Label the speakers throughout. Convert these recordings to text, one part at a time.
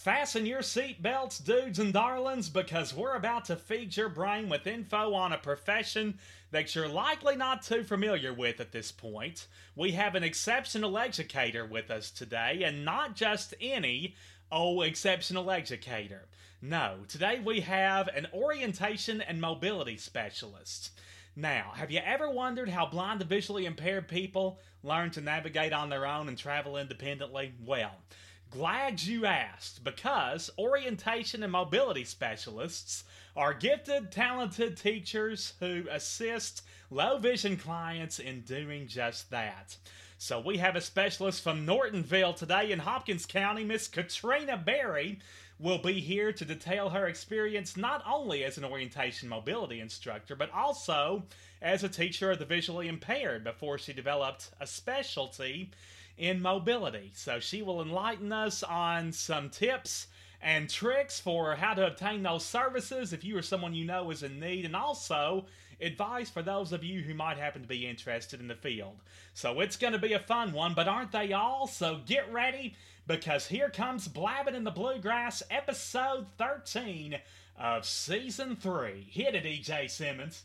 Speaker 1: Fasten your seatbelts, dudes and darlings, because we're about to feed your brain with info on a profession that you're likely not too familiar with at this point. We have an exceptional educator with us today, and not just any oh exceptional educator. No, today we have an orientation and mobility specialist. Now, have you ever wondered how blind and visually impaired people learn to navigate on their own and travel independently? Well, Glad you asked, because orientation and mobility specialists are gifted, talented teachers who assist low vision clients in doing just that. So we have a specialist from Nortonville today in Hopkins County, Miss Katrina Berry, will be here to detail her experience not only as an orientation mobility instructor, but also as a teacher of the visually impaired before she developed a specialty in mobility. So she will enlighten us on some tips and tricks for how to obtain those services if you or someone you know is in need, and also advice for those of you who might happen to be interested in the field. So it's going to be a fun one, but aren't they all? So get ready because here comes Blabbing in the Bluegrass, episode 13 of season 3. Hit it, EJ Simmons.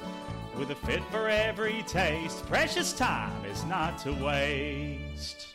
Speaker 1: With a fit for every taste, precious time is not to waste.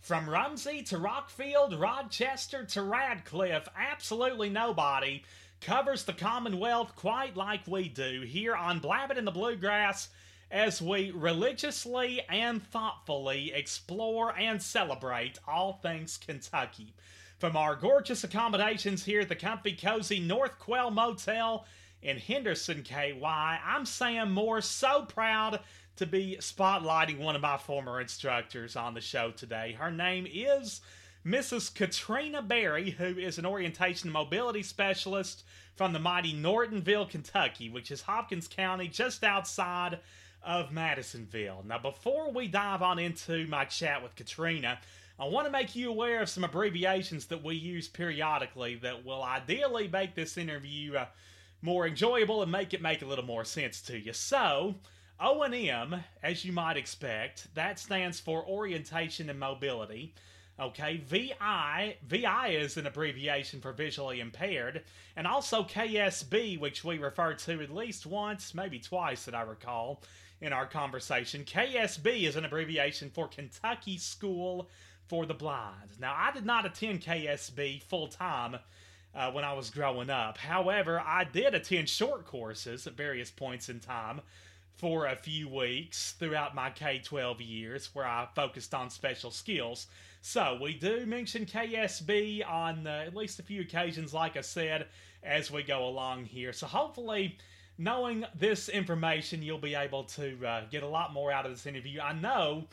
Speaker 1: From Rumsey to Rockfield, Rochester to Radcliff, absolutely nobody covers the Commonwealth quite like we do here on Blabbing in the Bluegrass as we religiously and thoughtfully explore and celebrate all things Kentucky. From our gorgeous accommodations here at the comfy, cozy North Quail Motel in Henderson, KY. I'm Sam Moore, so proud to be spotlighting one of my former instructors on the show today. Her name is Mrs. Katrina Berry, who is an orientation mobility specialist from the mighty Nortonville, Kentucky, which is Hopkins County just outside of Madisonville. Now, before we dive on into my chat with Katrina, I want to make you aware of some abbreviations that we use periodically that will ideally make this interview uh, more enjoyable and make it make a little more sense to you. So, O&M, as you might expect, that stands for Orientation and Mobility. Okay, VI, VI is an abbreviation for visually impaired, and also KSB, which we refer to at least once, maybe twice that I recall in our conversation. KSB is an abbreviation for Kentucky School for the Blind. Now, I did not attend KSB full time uh, when I was growing up. However, I did attend short courses at various points in time for a few weeks throughout my K 12 years where I focused on special skills. So, we do mention KSB on uh, at least a few occasions, like I said, as we go along here. So, hopefully, knowing this information, you'll be able to uh, get a lot more out of this interview. I know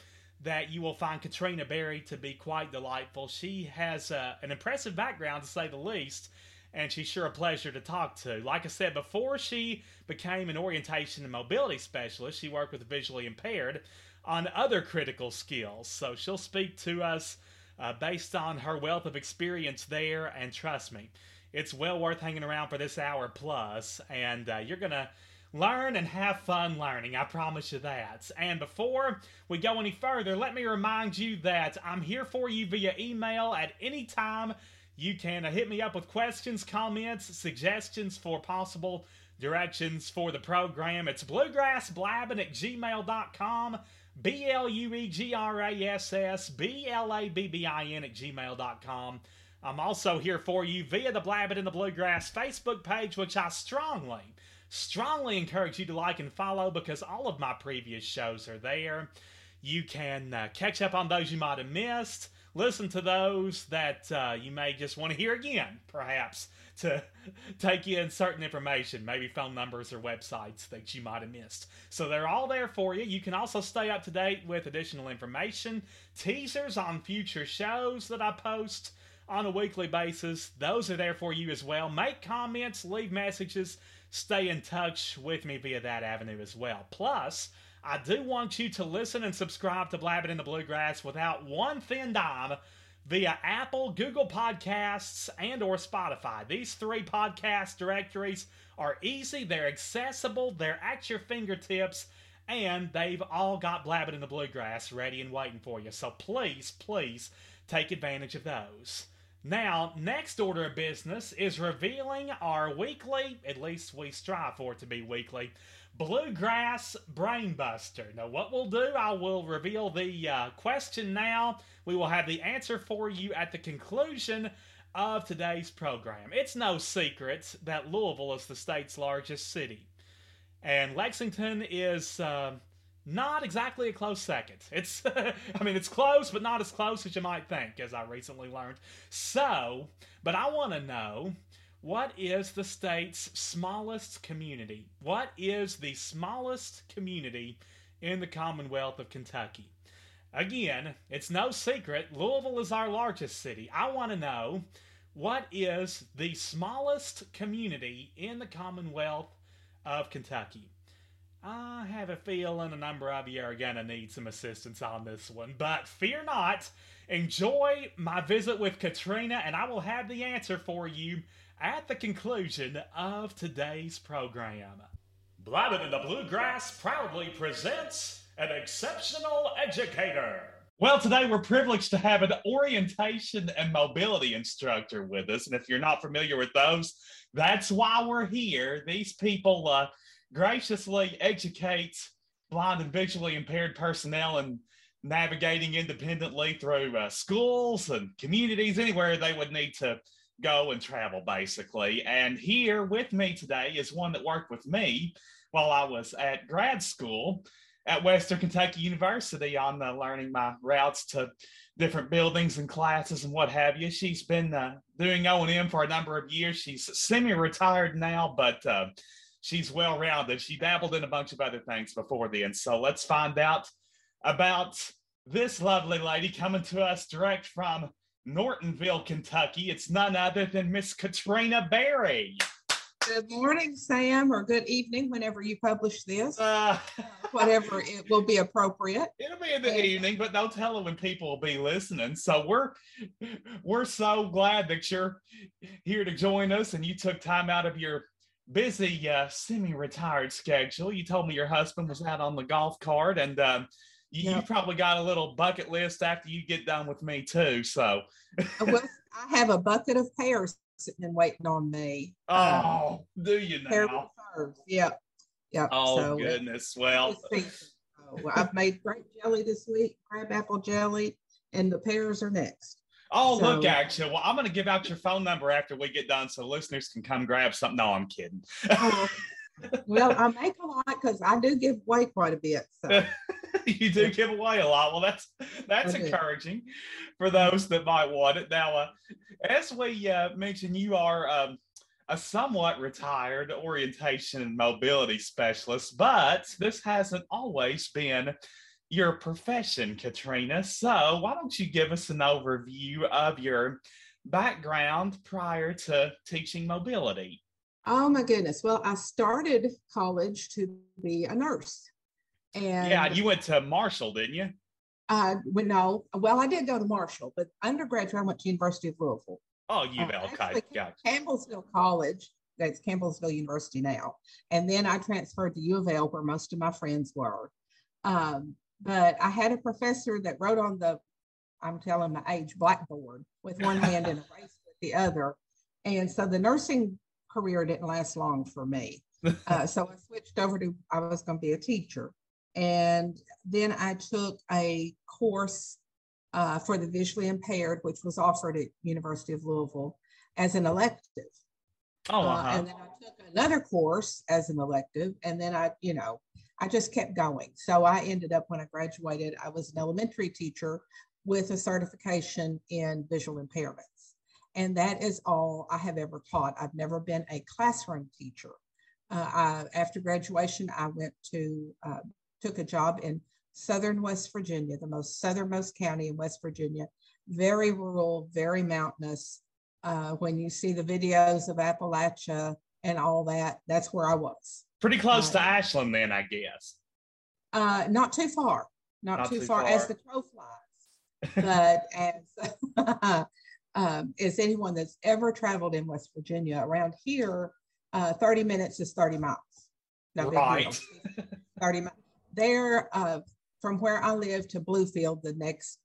Speaker 1: that you will find Katrina Berry to be quite delightful. She has uh, an impressive background, to say the least, and she's sure a pleasure to talk to. Like I said, before she became an orientation and mobility specialist, she worked with the visually impaired on other critical skills. So she'll speak to us uh, based on her wealth of experience there, and trust me, it's well worth hanging around for this hour plus, and uh, you're gonna learn and have fun learning. I promise you that. And before we go any further, let me remind you that I'm here for you via email at any time. You can hit me up with questions, comments, suggestions for possible directions for the program. It's bluegrassblabbing at gmail.com. B L U E G R A S S B L A B B I N at gmail.com. I'm also here for you via the Blabbing in the Bluegrass Facebook page, which I strongly strongly encourage you to like and follow because all of my previous shows are there. You can uh, catch up on those you might have missed, listen to those that uh, you may just want to hear again, perhaps, to take in certain information, maybe phone numbers or websites that you might have missed. So they're all there for you. You can also stay up to date with additional information, teasers on future shows that I post on a weekly basis. Those are there for you as well. Make comments, leave messages, stay in touch with me via that avenue as well. Plus, I do want you to listen and subscribe to Blabbing in the Bluegrass without one thin dime via Apple, Google Podcasts, and or Spotify. These three podcast directories are easy, they're accessible, they're at your fingertips, and they've all got Blabbing in the Bluegrass ready and waiting for you. So please, please take advantage of those. Now, next order of business is revealing our weekly, at least we strive for it to be weekly, Bluegrass Brainbuster. Now, what we'll do, I will reveal the uh, question now. We will have the answer for you at the conclusion of today's program. It's no secret that Louisville is the state's largest city, and Lexington is. Uh, not exactly a close second. It's, I mean, it's close, but not as close as you might think, as I recently learned. So, but I want to know what is the state's smallest community? What is the smallest community in the Commonwealth of Kentucky? Again, it's no secret, Louisville is our largest city. I want to know what is the smallest community in the Commonwealth of Kentucky? I have a feeling a number of you are going to need some assistance on this one, but fear not. Enjoy my visit with Katrina, and I will have the answer for you at the conclusion of today's program. Blabbing in the Bluegrass proudly presents an exceptional educator. Well, today we're privileged to have an orientation and mobility instructor with us. And if you're not familiar with those, that's why we're here. These people uh, graciously educates blind and visually impaired personnel and navigating independently through uh, schools and communities, anywhere they would need to go and travel, basically. And here with me today is one that worked with me while I was at grad school at Western Kentucky University on uh, learning my routes to different buildings and classes and what have you. She's been uh, doing O&M for a number of years. She's semi-retired now, but she's well-rounded. She dabbled in a bunch of other things before then. So let's find out about this lovely lady coming to us direct from Nortonville, Kentucky. It's none other than Miss Katrina Berry.
Speaker 2: Good morning, Sam, or good evening whenever you publish this. Uh, whatever it will be appropriate.
Speaker 1: It'll be in the and, evening, but don't tell them when people will be listening. So we're we're so glad that you're here to join us and you took time out of your busy uh, semi-retired schedule. You told me your husband was out on the golf cart and um, you, yep. you probably got a little bucket list after you get done with me too. So,
Speaker 2: well, I have a bucket of pears sitting and waiting on me.
Speaker 1: Oh, um, do you now?
Speaker 2: Yep. Yep.
Speaker 1: Oh so, goodness. Well,
Speaker 2: so I've made grape jelly this week, crab apple jelly, and the pears are next.
Speaker 1: Oh, so, look, actually, well, I'm going to give out your phone number after we get done so listeners can come grab something. No, I'm kidding.
Speaker 2: Oh, well, I make a lot because I do give away quite a bit. So.
Speaker 1: you do give away a lot. Well, that's that's encouraging for those that might want it. Now, uh, as we uh, mentioned, you are um, a somewhat retired orientation and mobility specialist, but this hasn't always been your profession, Katrina. So, why don't you give us an overview of your background prior to teaching mobility?
Speaker 2: Oh my goodness. Well, I started college to be a nurse.
Speaker 1: And yeah, you went to Marshall, didn't you?
Speaker 2: Uh, well, no. Well, I did go to Marshall, but undergraduate, I went to University of Louisville.
Speaker 1: Oh, you uh, okay. Gotcha.
Speaker 2: Campbellsville College. That's Campbellsville University now. And then I transferred to U of L, where most of my friends were. Um, but I had a professor that wrote on the, I'm telling my age, blackboard with one hand and erased with the other. And so the nursing career didn't last long for me. Uh, so I switched over to, I was going to be a teacher. And then I took a course uh, for the visually impaired, which was offered at University of Louisville as an elective.
Speaker 1: Oh, uh-huh.
Speaker 2: uh, and then I took another course as an elective, and then I, you know, I just kept going. So I ended up when I graduated, I was an elementary teacher with a certification in visual impairments. And that is all I have ever taught. I've never been a classroom teacher. Uh, I, after graduation, I went to, uh, took a job in southern West Virginia, the most southernmost county in West Virginia, very rural, very mountainous. Uh, when you see the videos of Appalachia and all that, that's where I was.
Speaker 1: Pretty close to uh, Ashland, then, I guess.
Speaker 2: Uh, not too far, not, not too, too far, far, as the crow flies. but as um, as anyone that's ever traveled in West Virginia around here, uh, 30 minutes is 30 miles.
Speaker 1: No right.
Speaker 2: 30 miles. There, uh, from where I live to Bluefield, the next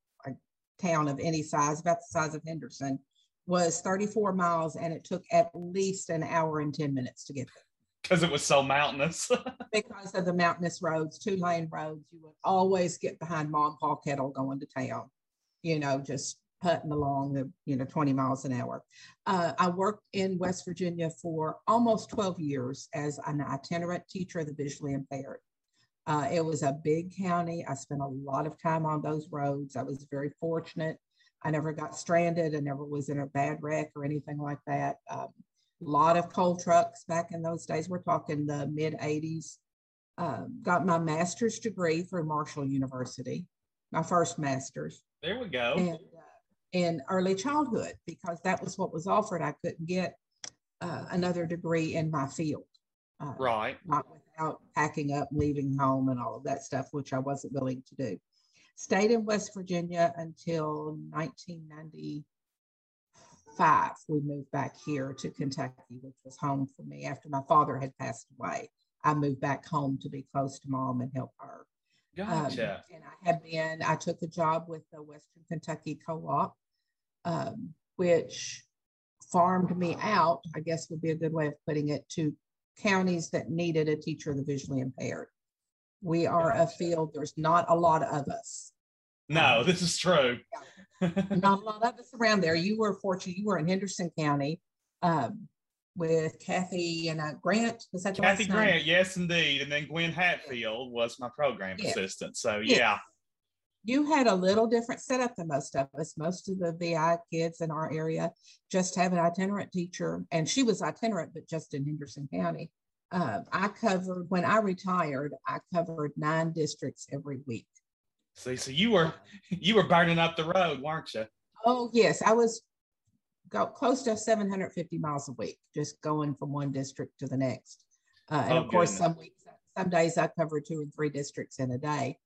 Speaker 2: town of any size, about the size of Henderson, was 34 miles, and it took at least an hour and 10 minutes to get there.
Speaker 1: Because it was so mountainous.
Speaker 2: because of the mountainous roads, two lane roads, you would always get behind Ma and Pa Kettle going to town, you know, just putting along the, you know, 20 miles an hour. Uh, I worked in West Virginia for almost 12 years as an itinerant teacher of the visually impaired. Uh, it was a big county. I spent a lot of time on those roads. I was very fortunate. I never got stranded. I never was in a bad wreck or anything like that. Um, a lot of coal trucks back in those days. We're talking the mid 80s. Um, got my master's degree through Marshall University, my first master's.
Speaker 1: There we go.
Speaker 2: And, uh, in early childhood, because that was what was offered. I couldn't get uh, another degree in my field.
Speaker 1: Uh, right.
Speaker 2: Not without packing up, leaving home, and all of that stuff, which I wasn't willing to do. Stayed in West Virginia until 1995. We moved back here to Kentucky, which was home for me after my father had passed away. I moved back home to be close to mom and help her.
Speaker 1: Gotcha.
Speaker 2: Um, and I had been, I took a job with the Western Kentucky Co op, um, which farmed me out, I guess would be a good way of putting it, to counties that needed a teacher of the visually impaired. We are a field, there's not a lot of us.
Speaker 1: No, um, this is true.
Speaker 2: not a lot of us around there. You were fortunate, you were in Henderson County um, with Kathy and uh, Grant. Was that
Speaker 1: Kathy Grant? Name? Yes, indeed. And then Gwen Hatfield was my program assistant. So, yeah
Speaker 2: you had a little different setup than most of us. Most of the VI kids in our area just have an itinerant teacher, and she was itinerant, but just in Henderson County. Uh, I covered when I retired. I covered nine districts every week.
Speaker 1: See, so you were you were burning up the road, weren't you?
Speaker 2: Oh yes, I was go close to 750 miles a week, just going from one district to the next. Uh, and oh, of course, goodness. some weeks, some days I covered two and three districts in a day.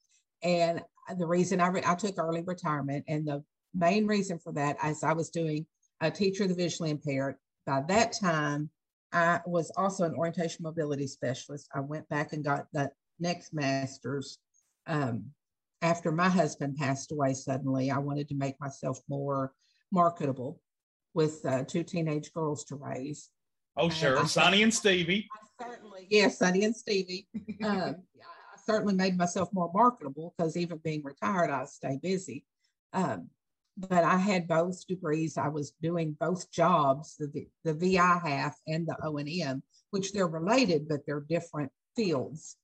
Speaker 2: And the reason I, re- I took early retirement and the main reason for that is I was doing a teacher of the visually impaired. By that time, I was also an orientation mobility specialist. I went back and got that next master's. Um, after my husband passed away suddenly, I wanted to make myself more marketable with uh, two teenage girls to raise.
Speaker 1: Oh, sure. Sonny and Stevie.
Speaker 2: certainly, yes, yeah, Sonny and Stevie. Um, I certainly made myself more marketable because even being retired, I stay busy. Um, but I had both degrees. I was doing both jobs, the, the VI half and the O&M, which they're related, but they're different fields.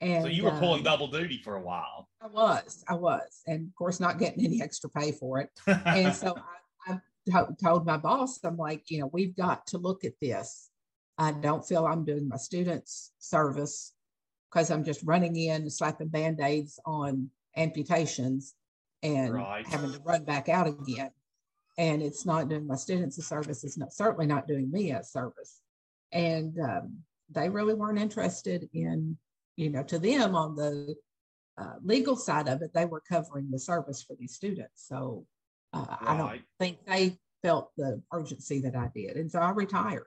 Speaker 1: And, so you were pulling um, double duty for a while.
Speaker 2: I was, I was, and of course not getting any extra pay for it. and so I, I told my boss, I'm like, you know, we've got to look at this. I don't feel I'm doing my students service because I'm just running in, slapping band aids on amputations and right. having to run back out again. And it's not doing my students a service. It's not certainly not doing me a service. And um, they really weren't interested in, you know, to them on the uh, legal side of it, they were covering the service for these students. So uh, right. I don't think they felt the urgency that I did. And so I retired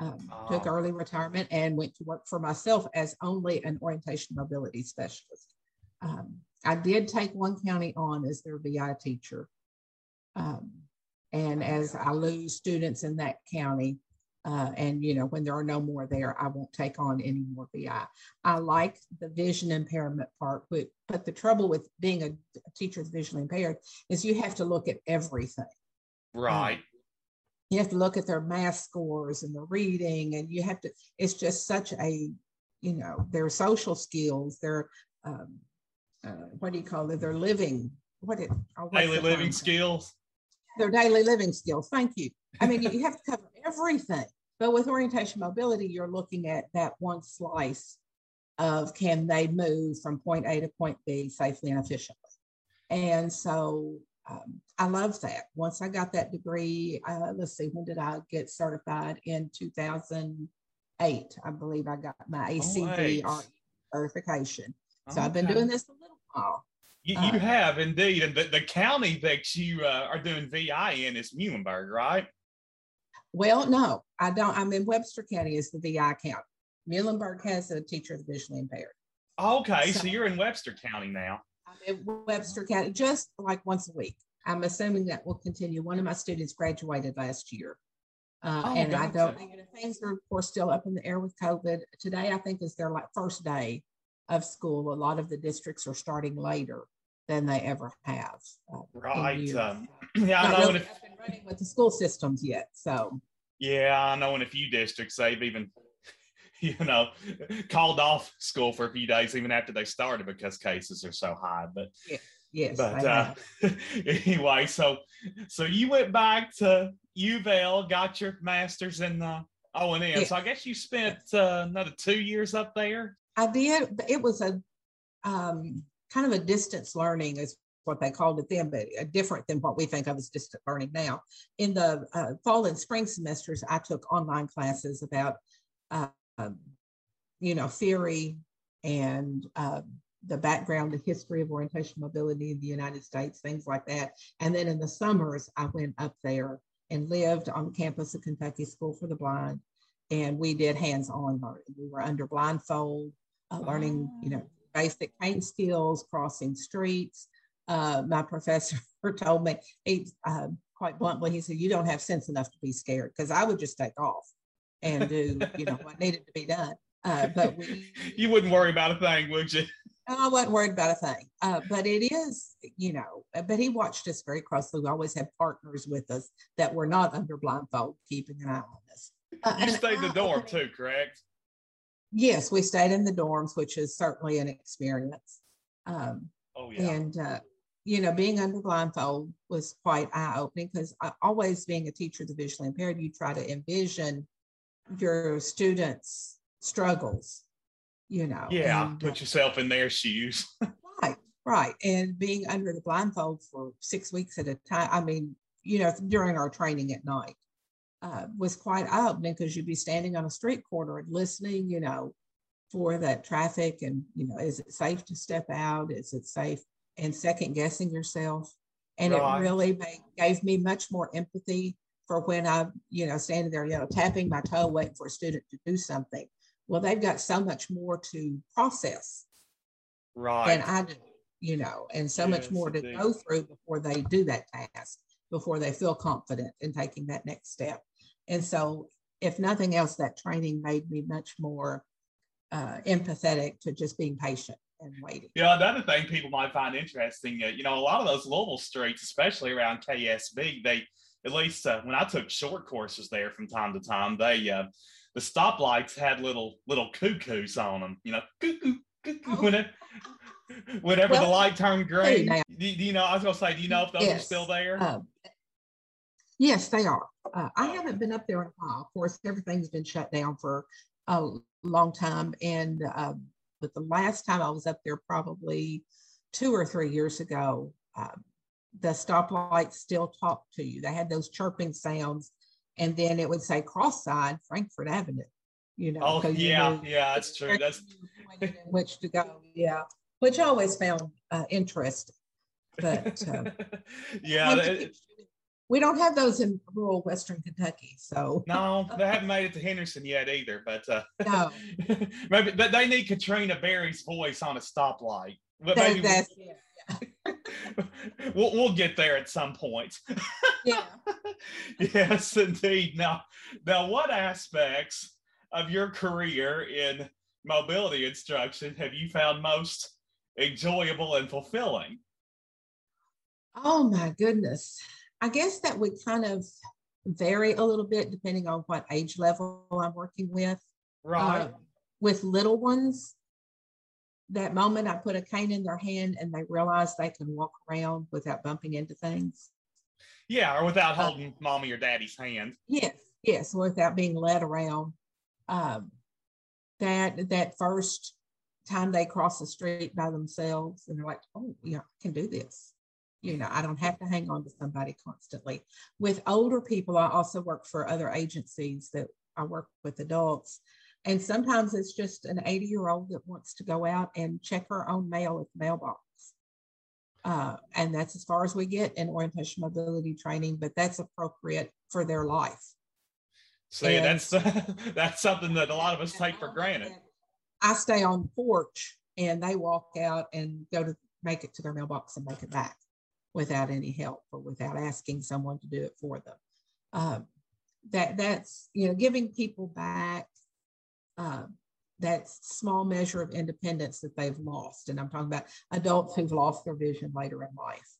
Speaker 2: um, took early retirement and went to work for myself as only an orientation mobility specialist. Um, I did take one county on as their VI teacher. Um, and as I lose students in that county, uh, and you know when there are no more there, I won't take on any more VI. I like the vision impairment part, but but the trouble with being a, a teacher visually impaired is you have to look at everything.
Speaker 1: Right. Um,
Speaker 2: you have to look at their math scores and the reading and you have to it's just such a you know, their social skills, their um, uh, what do you call it? Their living, what it
Speaker 1: oh, daily living skills.
Speaker 2: Their daily living skills. Thank you. I mean, you have to cover everything. But with orientation mobility, you're looking at that one slice of can they move from point A to point B safely and efficiently. And so um, I love that. Once I got that degree, uh, let's see, when did I get certified? In 2008, I believe I got my oh, certification. So okay. I've been doing this a little while.
Speaker 1: You, you uh, have indeed. And the, the county that you uh, are doing VI in is Muhlenberg, right?
Speaker 2: Well, no, I don't. I'm in Webster County is the VI county. Muhlenberg has a teacher of visually impaired.
Speaker 1: Okay, so, so, you're in Webster County now.
Speaker 2: I'm in Webster County just like once a week. I'm assuming that will continue. One of my students graduated last year. Uh, oh, and gotcha. I don't, you know, things are of course still up in the air with COVID. Today, I think is their like first day of school. A lot of the districts are starting later than they ever have.
Speaker 1: Uh, right. Um, yeah, I
Speaker 2: know. Really if, running with the school systems yet. So.
Speaker 1: Yeah, I know in a few districts they've even, you know, called off school for a few days even after they started because cases are so high. But
Speaker 2: yeah. Yes.
Speaker 1: But uh, anyway, so so you went back to U of L, got your master's in the O and M. So I guess you spent uh, another two years up there.
Speaker 2: I did. It was a um, kind of a distance learning is what they called it then, but uh, different than what we think of as distance learning now. In the uh, fall and spring semesters, I took online classes about, uh, um, you know, theory and uh, the background, the history of orientation mobility in the United States, things like that. And then in the summers, I went up there and lived on campus of Kentucky School for the Blind. And we did hands-on learning. We were under blindfold, uh, learning, you know, basic paint skills, crossing streets. Uh, my professor told me, he, uh, quite bluntly, he said, you don't have sense enough to be scared because I would just take off and do, you know, what needed to be done. Uh, but we,
Speaker 1: you wouldn't worry about a thing, would you?
Speaker 2: I wasn't worried about a thing. Uh, but it is, you know, but he watched us very closely. We always had partners with us that were not under blindfold, keeping an eye on us.
Speaker 1: Uh, you stayed the dorm too, correct?
Speaker 2: Yes, we stayed in the dorms, which is certainly an experience. Um, oh, yeah. And, uh, you know, being under blindfold was quite eye opening because always being a teacher of the visually impaired, you try to envision your students' struggles, you know.
Speaker 1: Yeah, and, put uh, yourself in their shoes.
Speaker 2: right, right. And being under the blindfold for six weeks at a time, I mean, you know, during our training at night uh, was quite eye opening because you'd be standing on a street corner and listening, you know, for that traffic and, you know, is it safe to step out? Is it safe? And second guessing yourself. And right. it really made, gave me much more empathy for when I'm, you know, standing there, you know, tapping my toe, waiting for a student to do something. Well, they've got so much more to process
Speaker 1: right.
Speaker 2: And I do, you know, and so yes, much more to indeed. go through before they do that task, before they feel confident in taking that next step. And so, if nothing else, that training made me much more uh, empathetic to just being patient and waiting.
Speaker 1: Yeah, another thing people might find interesting, uh, you know, a lot of those Louisville streets, especially around KSB, they, at least uh, when I took short courses there from time to time, they, uh, the stoplights had little little cuckoos on them, you know, cuckoo, cuckoo, oh. whenever, whenever well, the light turned green. Do, do, you know, I was going to say, do you know if those yes. are still there?
Speaker 2: Um, yes, they are. Uh, I haven't been up there in a while. Of course, everything's been shut down for a long time. And uh, but the last time I was up there, probably two or three years ago, uh, the stoplights still talked to you. They had those chirping sounds, and then it would say cross side Frankfort Avenue. You know.
Speaker 1: Oh yeah, you yeah, that's true. That's
Speaker 2: which to go. Yeah, which I always found uh, interesting. But uh,
Speaker 1: yeah,
Speaker 2: we don't have those in rural Western Kentucky. So
Speaker 1: no, they haven't made it to Henderson yet either. But uh,
Speaker 2: no,
Speaker 1: maybe but they need Katrina Berry's voice on a stoplight.
Speaker 2: But that, maybe that's, yeah.
Speaker 1: we'll we'll get there at some point.
Speaker 2: yeah.
Speaker 1: yes, indeed. Now, now, what aspects of your career in mobility instruction have you found most enjoyable and fulfilling?
Speaker 2: Oh my goodness. I guess that would kind of vary a little bit depending on what age level I'm working with.
Speaker 1: Right. Uh,
Speaker 2: with little ones, that moment I put a cane in their hand and they realize they can walk around without bumping into things.
Speaker 1: Yeah, or without uh, holding mommy or daddy's hand.
Speaker 2: Yes, yes, without being led around. Um, that that first time they cross the street by themselves and they're like, oh, yeah, I can do this. You know, I don't have to hang on to somebody constantly. With older people, I also work for other agencies that I work with adults. And sometimes it's just an 80 year old that wants to go out and check her own mail at the mailbox. Uh, and that's as far as we get in orientation mobility training, but that's appropriate for their life.
Speaker 1: So yeah, that's that's something that a lot of us take for granted.
Speaker 2: I stay on the porch and they walk out and go to make it to their mailbox and make it back without any help or without asking someone to do it for them. Um, that that's you know giving people back uh, that small measure of independence that they've lost, and I'm talking about adults who've lost their vision later in life.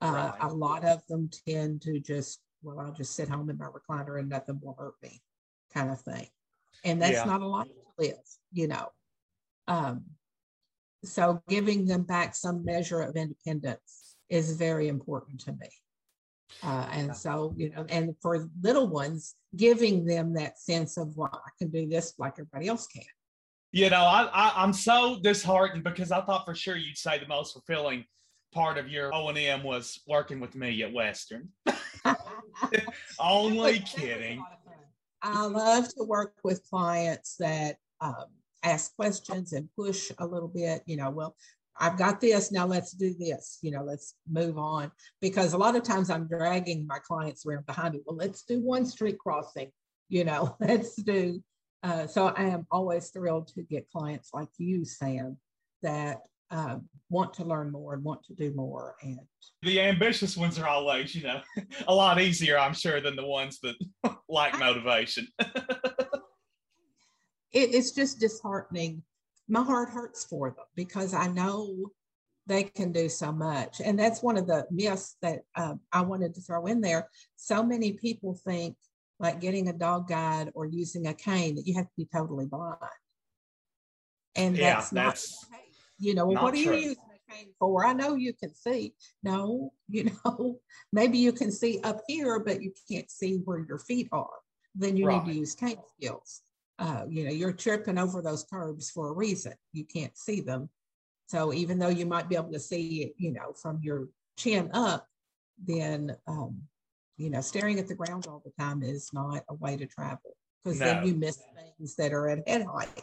Speaker 2: Uh, right. A lot of them tend to just well, I'll just sit home in my recliner and nothing will hurt me, kind of thing, and that's yeah. not a life to live, you know. Um, so giving them back some measure of independence is very important to me. Uh, and so, you know, and for little ones, giving them that sense of, well, I can do this like everybody else can.
Speaker 1: You know, I, I am so disheartened because I thought for sure you'd say the most fulfilling part of your O and M was working with me at Western. Only kidding.
Speaker 2: I love to work with clients that um, ask questions and push a little bit. You know, well, I've got this, now let's do this, you know, let's move on. Because a lot of times I'm dragging my clients around behind me. Well, let's do one street crossing, you know, let's do. Uh, so I am always thrilled to get clients like you, Sam, that uh, want to learn more and want to do more. And
Speaker 1: the ambitious ones are always, you know, a lot easier, I'm sure, than the ones that lack motivation. it,
Speaker 2: it's just disheartening my heart hurts for them because I know they can do so much. And that's one of the myths that uh, I wanted to throw in there. So many people think like getting a dog guide or using a cane that you have to be totally blind. And yeah, that's, that's not, you know, well, what are you using a cane for? I know you can see. No, you know, maybe you can see up here, but you can't see where your feet are. Then you right. need to use cane skills uh, you know, you're tripping over those curbs for a reason. You can't see them. So even though you might be able to see it, you know, from your chin up, then, um, you know, staring at the ground all the time is not a way to travel because no. then you miss things that are at head height.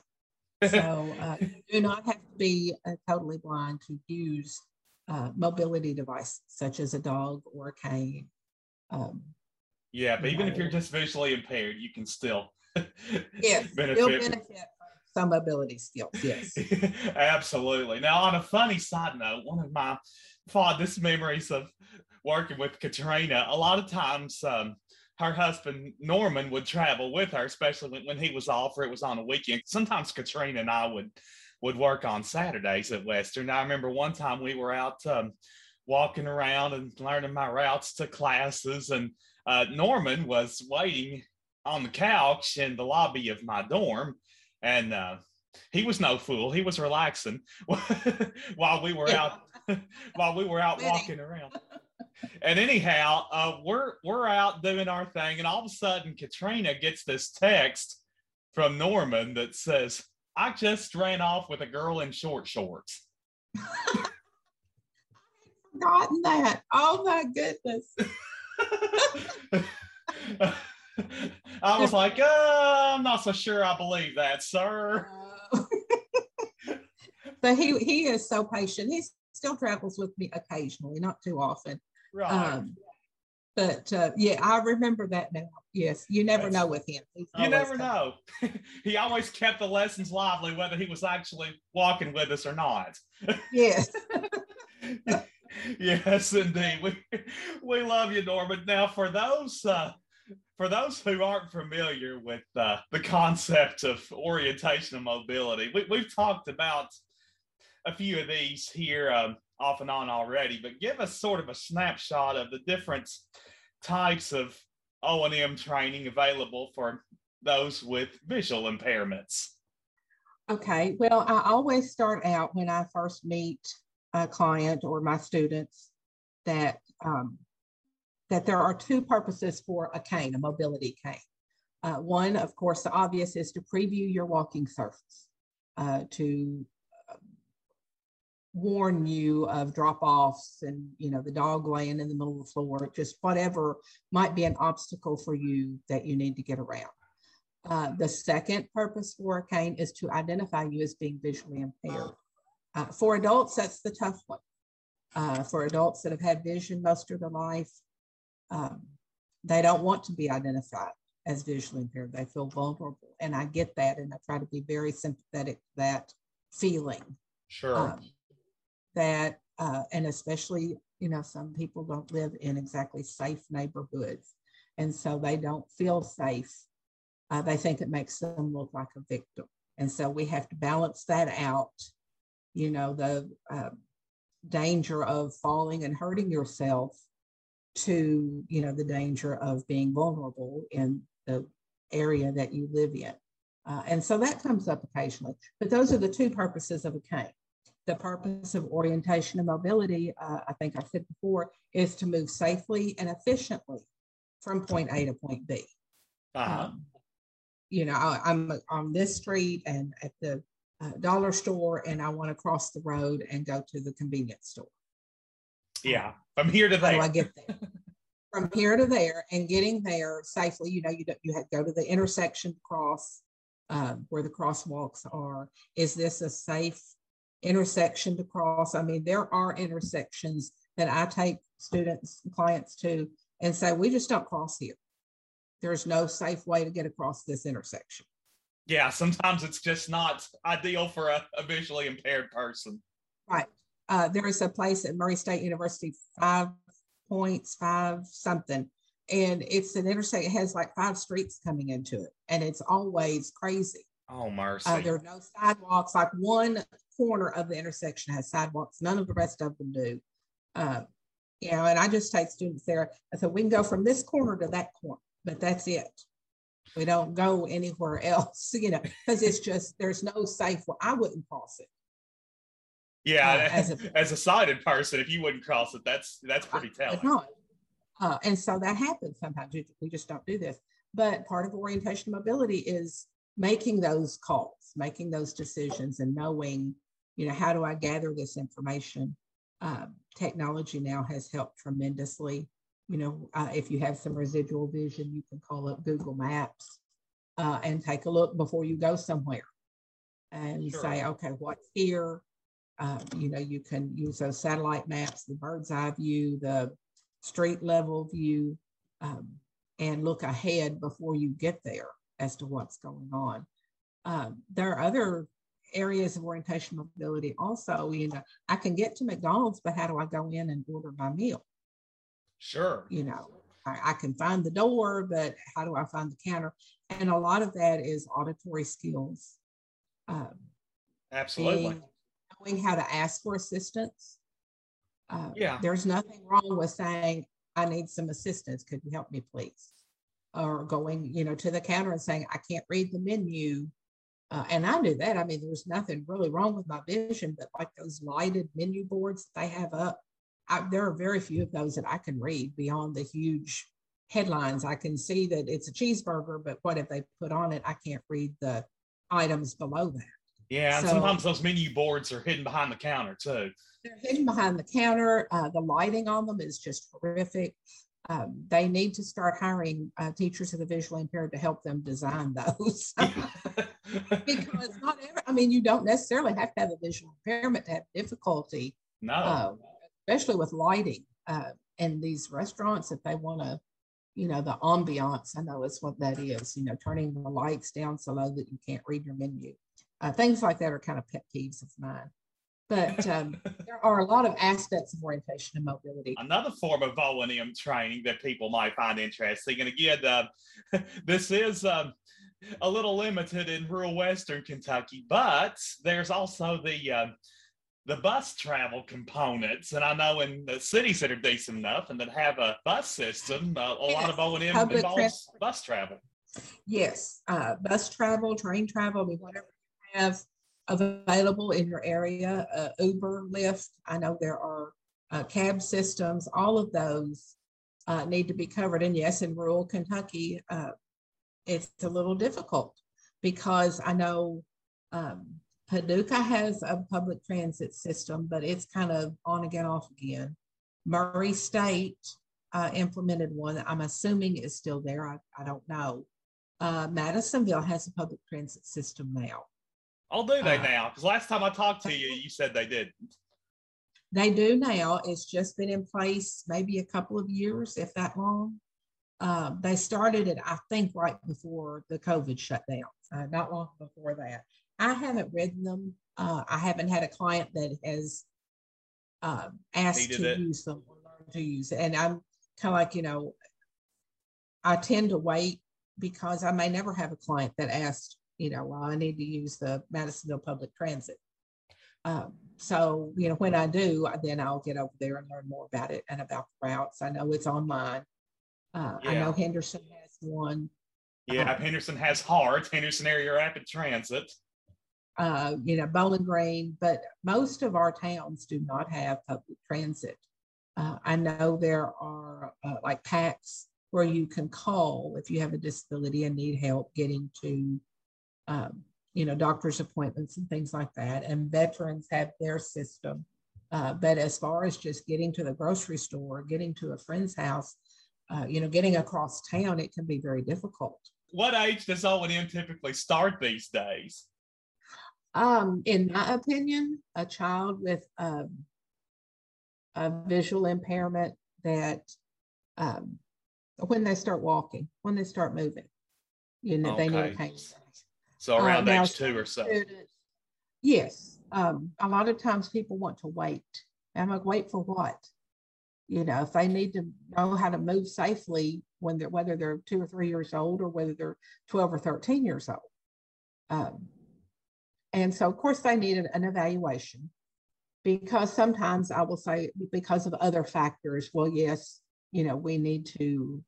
Speaker 2: So uh, you do not have to be uh, totally blind to use uh, mobility devices such as a dog or a cane. Um,
Speaker 1: yeah, but even know. if you're just visually impaired, you can still
Speaker 2: yes, benefit. You'll benefit some ability skills. Yes,
Speaker 1: absolutely. Now, on a funny side note, one of my fondest memories of working with Katrina, a lot of times um, her husband Norman would travel with her, especially when, when he was off or it was on a weekend. Sometimes Katrina and I would would work on Saturdays at Western. I remember one time we were out um, walking around and learning my routes to classes, and uh, Norman was waiting on the couch in the lobby of my dorm, and uh, he was no fool. He was relaxing while we were out while we were out walking around. And anyhow, uh, we're we're out doing our thing, and all of a sudden, Katrina gets this text from Norman that says, "I just ran off with a girl in short shorts."
Speaker 2: Forgotten that. Oh my goodness.
Speaker 1: I was like, uh, I'm not so sure I believe that, sir.
Speaker 2: But he he is so patient. He still travels with me occasionally, not too often. Right. Um, but uh, yeah, I remember that now. Yes, you never That's, know with him.
Speaker 1: you never know. he always kept the lessons lively, whether he was actually walking with us or not.
Speaker 2: yes.
Speaker 1: yes, indeed. We we love you, Norman. Now, for those uh, for those who aren't familiar with uh, the concept of orientation and mobility, we, have talked about a few of these here um, off and on already, but give us sort of a snapshot of the different types of O&M training available for those with visual impairments.
Speaker 2: Okay, well, I always start out when I first meet a client or my students that um, that there are two purposes for a cane, a mobility cane. Uh, one, of course, the obvious is to preview your walking surface, uh, to uh, warn you of drop-offs and you know the dog laying in the middle of the floor, just whatever might be an obstacle for you that you need to get around. Uh, the second purpose for a cane is to identify you as being visually impaired. Uh, for adults, that's the tough one. Uh, for adults that have had vision most of their life, um, they don't want to be identified as visually impaired. They feel vulnerable. And I get that. And I try to be very sympathetic to that feeling.
Speaker 1: Sure. Um,
Speaker 2: that, uh, and especially, you know, some people don't live in exactly safe neighborhoods. And so they don't feel safe uh, they think it makes them look like a victim. And so we have to balance that out, you know, the uh, danger of falling and hurting yourself to, you know, the danger of being vulnerable in the area that you live in. Uh, and so that comes up occasionally. But those are the two purposes of a cane. The purpose of orientation and mobility, uh, I think I said before, is to move safely and efficiently from point A to point B. Uh-huh. Um, you know, I, am on this street and at the uh, dollar store, and I want to cross the road and go to the convenience store.
Speaker 1: Yeah, from here to there. How do
Speaker 2: I get there? from here to there, and getting there safely. You know, you you have to go to the intersection cross uh, where the crosswalks are. Is this a safe intersection to cross? I mean, there are intersections that I take students, clients to, and say we just don't cross here there's no safe way to get across this intersection.
Speaker 1: Yeah, sometimes it's just not ideal for a, a visually impaired person.
Speaker 2: Right. Uh, there is a place at Murray State University, five points, five something, and it's an intersection. It has like five streets coming into it, and it's always crazy.
Speaker 1: Oh, mercy.
Speaker 2: Uh, there are no sidewalks. Like one corner of the intersection has sidewalks. None of the rest of them do. Uh, you know, and I just take students there. I said, we can go from this corner to that corner but that's it. We don't go anywhere else, you know, because it's just there's no safe. Well, I wouldn't cross it.
Speaker 1: Yeah, uh, as, a, as a sighted person, if you wouldn't cross it, that's that's pretty telling. Not.
Speaker 2: Uh, and so that happens sometimes. We just don't do this. But part of orientation mobility is making those calls, making those decisions, and knowing, you know, how do I gather this information? Uh, technology now has helped tremendously you know, uh, if you have some residual vision, you can call up Google Maps uh, and take a look before you go somewhere and sure. say, okay, what's here? Uh, you know, you can use those satellite maps, the bird's eye view, the street level view, um, and look ahead before you get there as to what's going on. Um, there are other areas of orientation mobility also. You know, I can get to McDonald's, but how do I go in and order my meal?
Speaker 1: Sure.
Speaker 2: You know, I, I, can find the door, but how do I find the counter? And a lot of that is auditory skills.
Speaker 1: Um, Absolutely.
Speaker 2: Knowing how to ask for assistance.
Speaker 1: Uh, yeah.
Speaker 2: There's nothing wrong with saying, I need some assistance. Could you help me, please? Or going, you know, to the counter and saying, I can't read the menu. Uh, and I knew that. I mean, there's nothing really wrong with my vision, but like those lighted menu boards that they have up, I, there are very few of those that I can read beyond the huge headlines. I can see that it's a cheeseburger, but what have they put on it? I can't read the items below that.
Speaker 1: Yeah, and so, sometimes those menu boards are hidden behind the counter too.
Speaker 2: They're hidden behind the counter. Uh, the lighting on them is just horrific. Um, they need to start hiring uh, teachers of the visually impaired to help them design those. because not every, I mean, you don't necessarily have to have a visual impairment to have difficulty.
Speaker 1: No. Uh,
Speaker 2: especially with lighting uh, in these restaurants, if they want to, you know, the ambiance, I know it's what that is, you know, turning the lights down so low that you can't read your menu. Uh, things like that are kind of pet peeves of mine. But um, there are a lot of aspects of orientation and mobility.
Speaker 1: Another form of O&M training that people might find interesting, and again, uh, this is um, a little limited in rural Western Kentucky, but there's also the uh, the bus travel components. And I know in the cities that are decent enough and that have a bus system, uh, a yes. lot of O and M involves bus travel.
Speaker 2: Yes, uh, bus travel, train travel, I mean, whatever have available in your area, uh, Uber, Lyft. I know there are uh, cab systems. All of those uh, need to be covered. And yes, in rural Kentucky, uh, it's a little difficult because I know um, Paducah has a public transit system, but it's kind of on again, off again. Murray State uh, implemented one. I'm assuming is still there. I, I don't know. Uh, Madisonville has a public transit system now.
Speaker 1: I'll do they uh, now? Because last time I talked to you, you said they did.
Speaker 2: They do now. It's just been in place maybe a couple of years, if that long. Um, they started it, I think, right before the COVID shutdown, uh, not long before that. I haven't ridden them. Uh, I haven't had a client that has uh, asked Needed to it. use them or learn to use it. And I'm kind of like, you know, I tend to wait because I may never have a client that asked, you know, well, I need to use the Madisonville Public Transit. Um, so, you know, when I do, then I'll get over there and learn more about it and about the routes. I know it's online. Uh, yeah. I know Henderson has one.
Speaker 1: Yeah, um, Henderson has HART, Henderson Area Rapid Transit.
Speaker 2: Uh, you know, Bowling Green, but most of our towns do not have public transit. Uh, I know there are uh, like PACs where you can call if you have a disability and need help getting to um, you know, doctor's appointments and things like that. And veterans have their system. Uh, but as far as just getting to the grocery store, getting to a friend's house, uh, you know, getting across town, it can be very difficult.
Speaker 1: What age does O&M typically start these days?
Speaker 2: Um, in my opinion, a child with um, a visual impairment that um, when they start walking, when they start moving, you know, okay. they need a cane.
Speaker 1: So around uh, age two or so.
Speaker 2: Yes. Um, a lot of times people want to wait. I'm like, wait for what? You know, if they need to know how to move safely when they're whether they're two or three years old or whether they're 12 or 13 years old. Um, and so, of course, they need an, an evaluation because sometimes I will say, because of other factors, well, yes, you know, we need to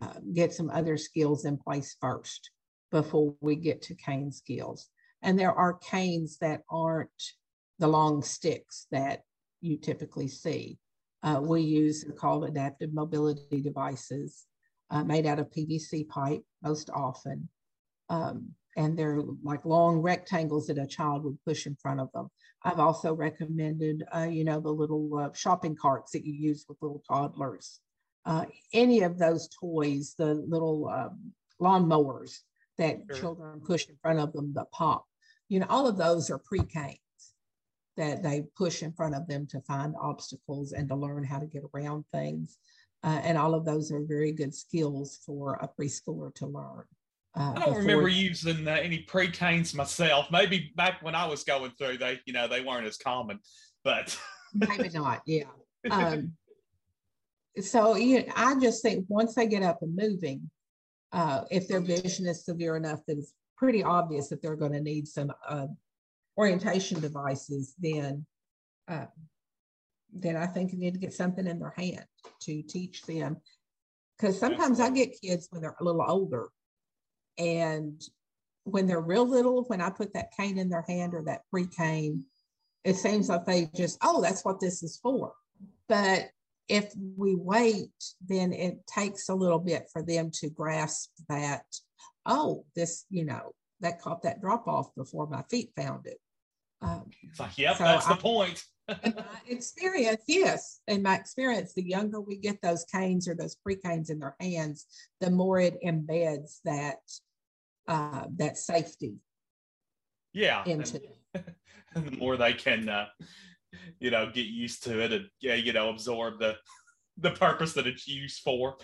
Speaker 2: uh, get some other skills in place first before we get to cane skills. And there are canes that aren't the long sticks that you typically see. Uh, we use are called adaptive mobility devices uh, made out of PVC pipe most often. Um, and they're like long rectangles that a child would push in front of them. I've also recommended, uh, you know, the little uh, shopping carts that you use with little toddlers. Uh, any of those toys, the little um, lawn mowers that sure. children push in front of them the pop. You know, all of those are pre-canes that they push in front of them to find obstacles and to learn how to get around things. Uh, and all of those are very good skills for a preschooler to learn.
Speaker 1: Uh, I don't remember using uh, any pre-canes myself. Maybe back when I was going through, they you know they weren't as common, but
Speaker 2: maybe not. Yeah. Um, so you, I just think once they get up and moving, uh, if their vision is severe enough that it's pretty obvious that they're going to need some uh, orientation devices, then uh, then I think you need to get something in their hand to teach them. Because sometimes I get kids when they're a little older, and when they're real little, when I put that cane in their hand or that pre cane, it seems like they just, oh, that's what this is for. But if we wait, then it takes a little bit for them to grasp that, oh, this, you know, that caught that drop off before my feet found it.
Speaker 1: Um, it's like, yep, so that's I, the point.
Speaker 2: in my experience, yes. In my experience, the younger we get those canes or those pre-canes in their hands, the more it embeds that uh, that safety.
Speaker 1: Yeah. Into and, and the more they can uh, you know, get used to it and yeah, you know, absorb the the purpose that it's used for.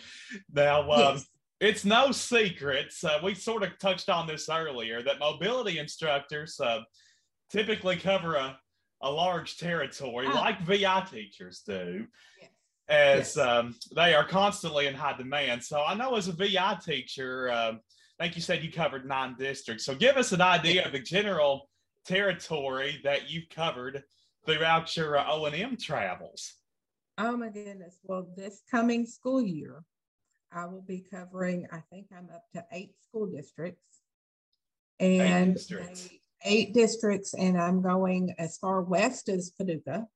Speaker 1: Now, um, yes. it's no secret. Uh, we sort of touched on this earlier that mobility instructors uh, typically cover a, a large territory, oh. like VI teachers do. Yes. As yes. Um, they are constantly in high demand. So I know as a VI teacher, um, I think you said you covered nine districts. So give us an idea of the general territory that you've covered throughout your uh, O&M travels?
Speaker 2: Oh my goodness. Well, this coming school year, I will be covering, I think I'm up to eight school districts. And districts. Eight districts, and I'm going as far west as Paducah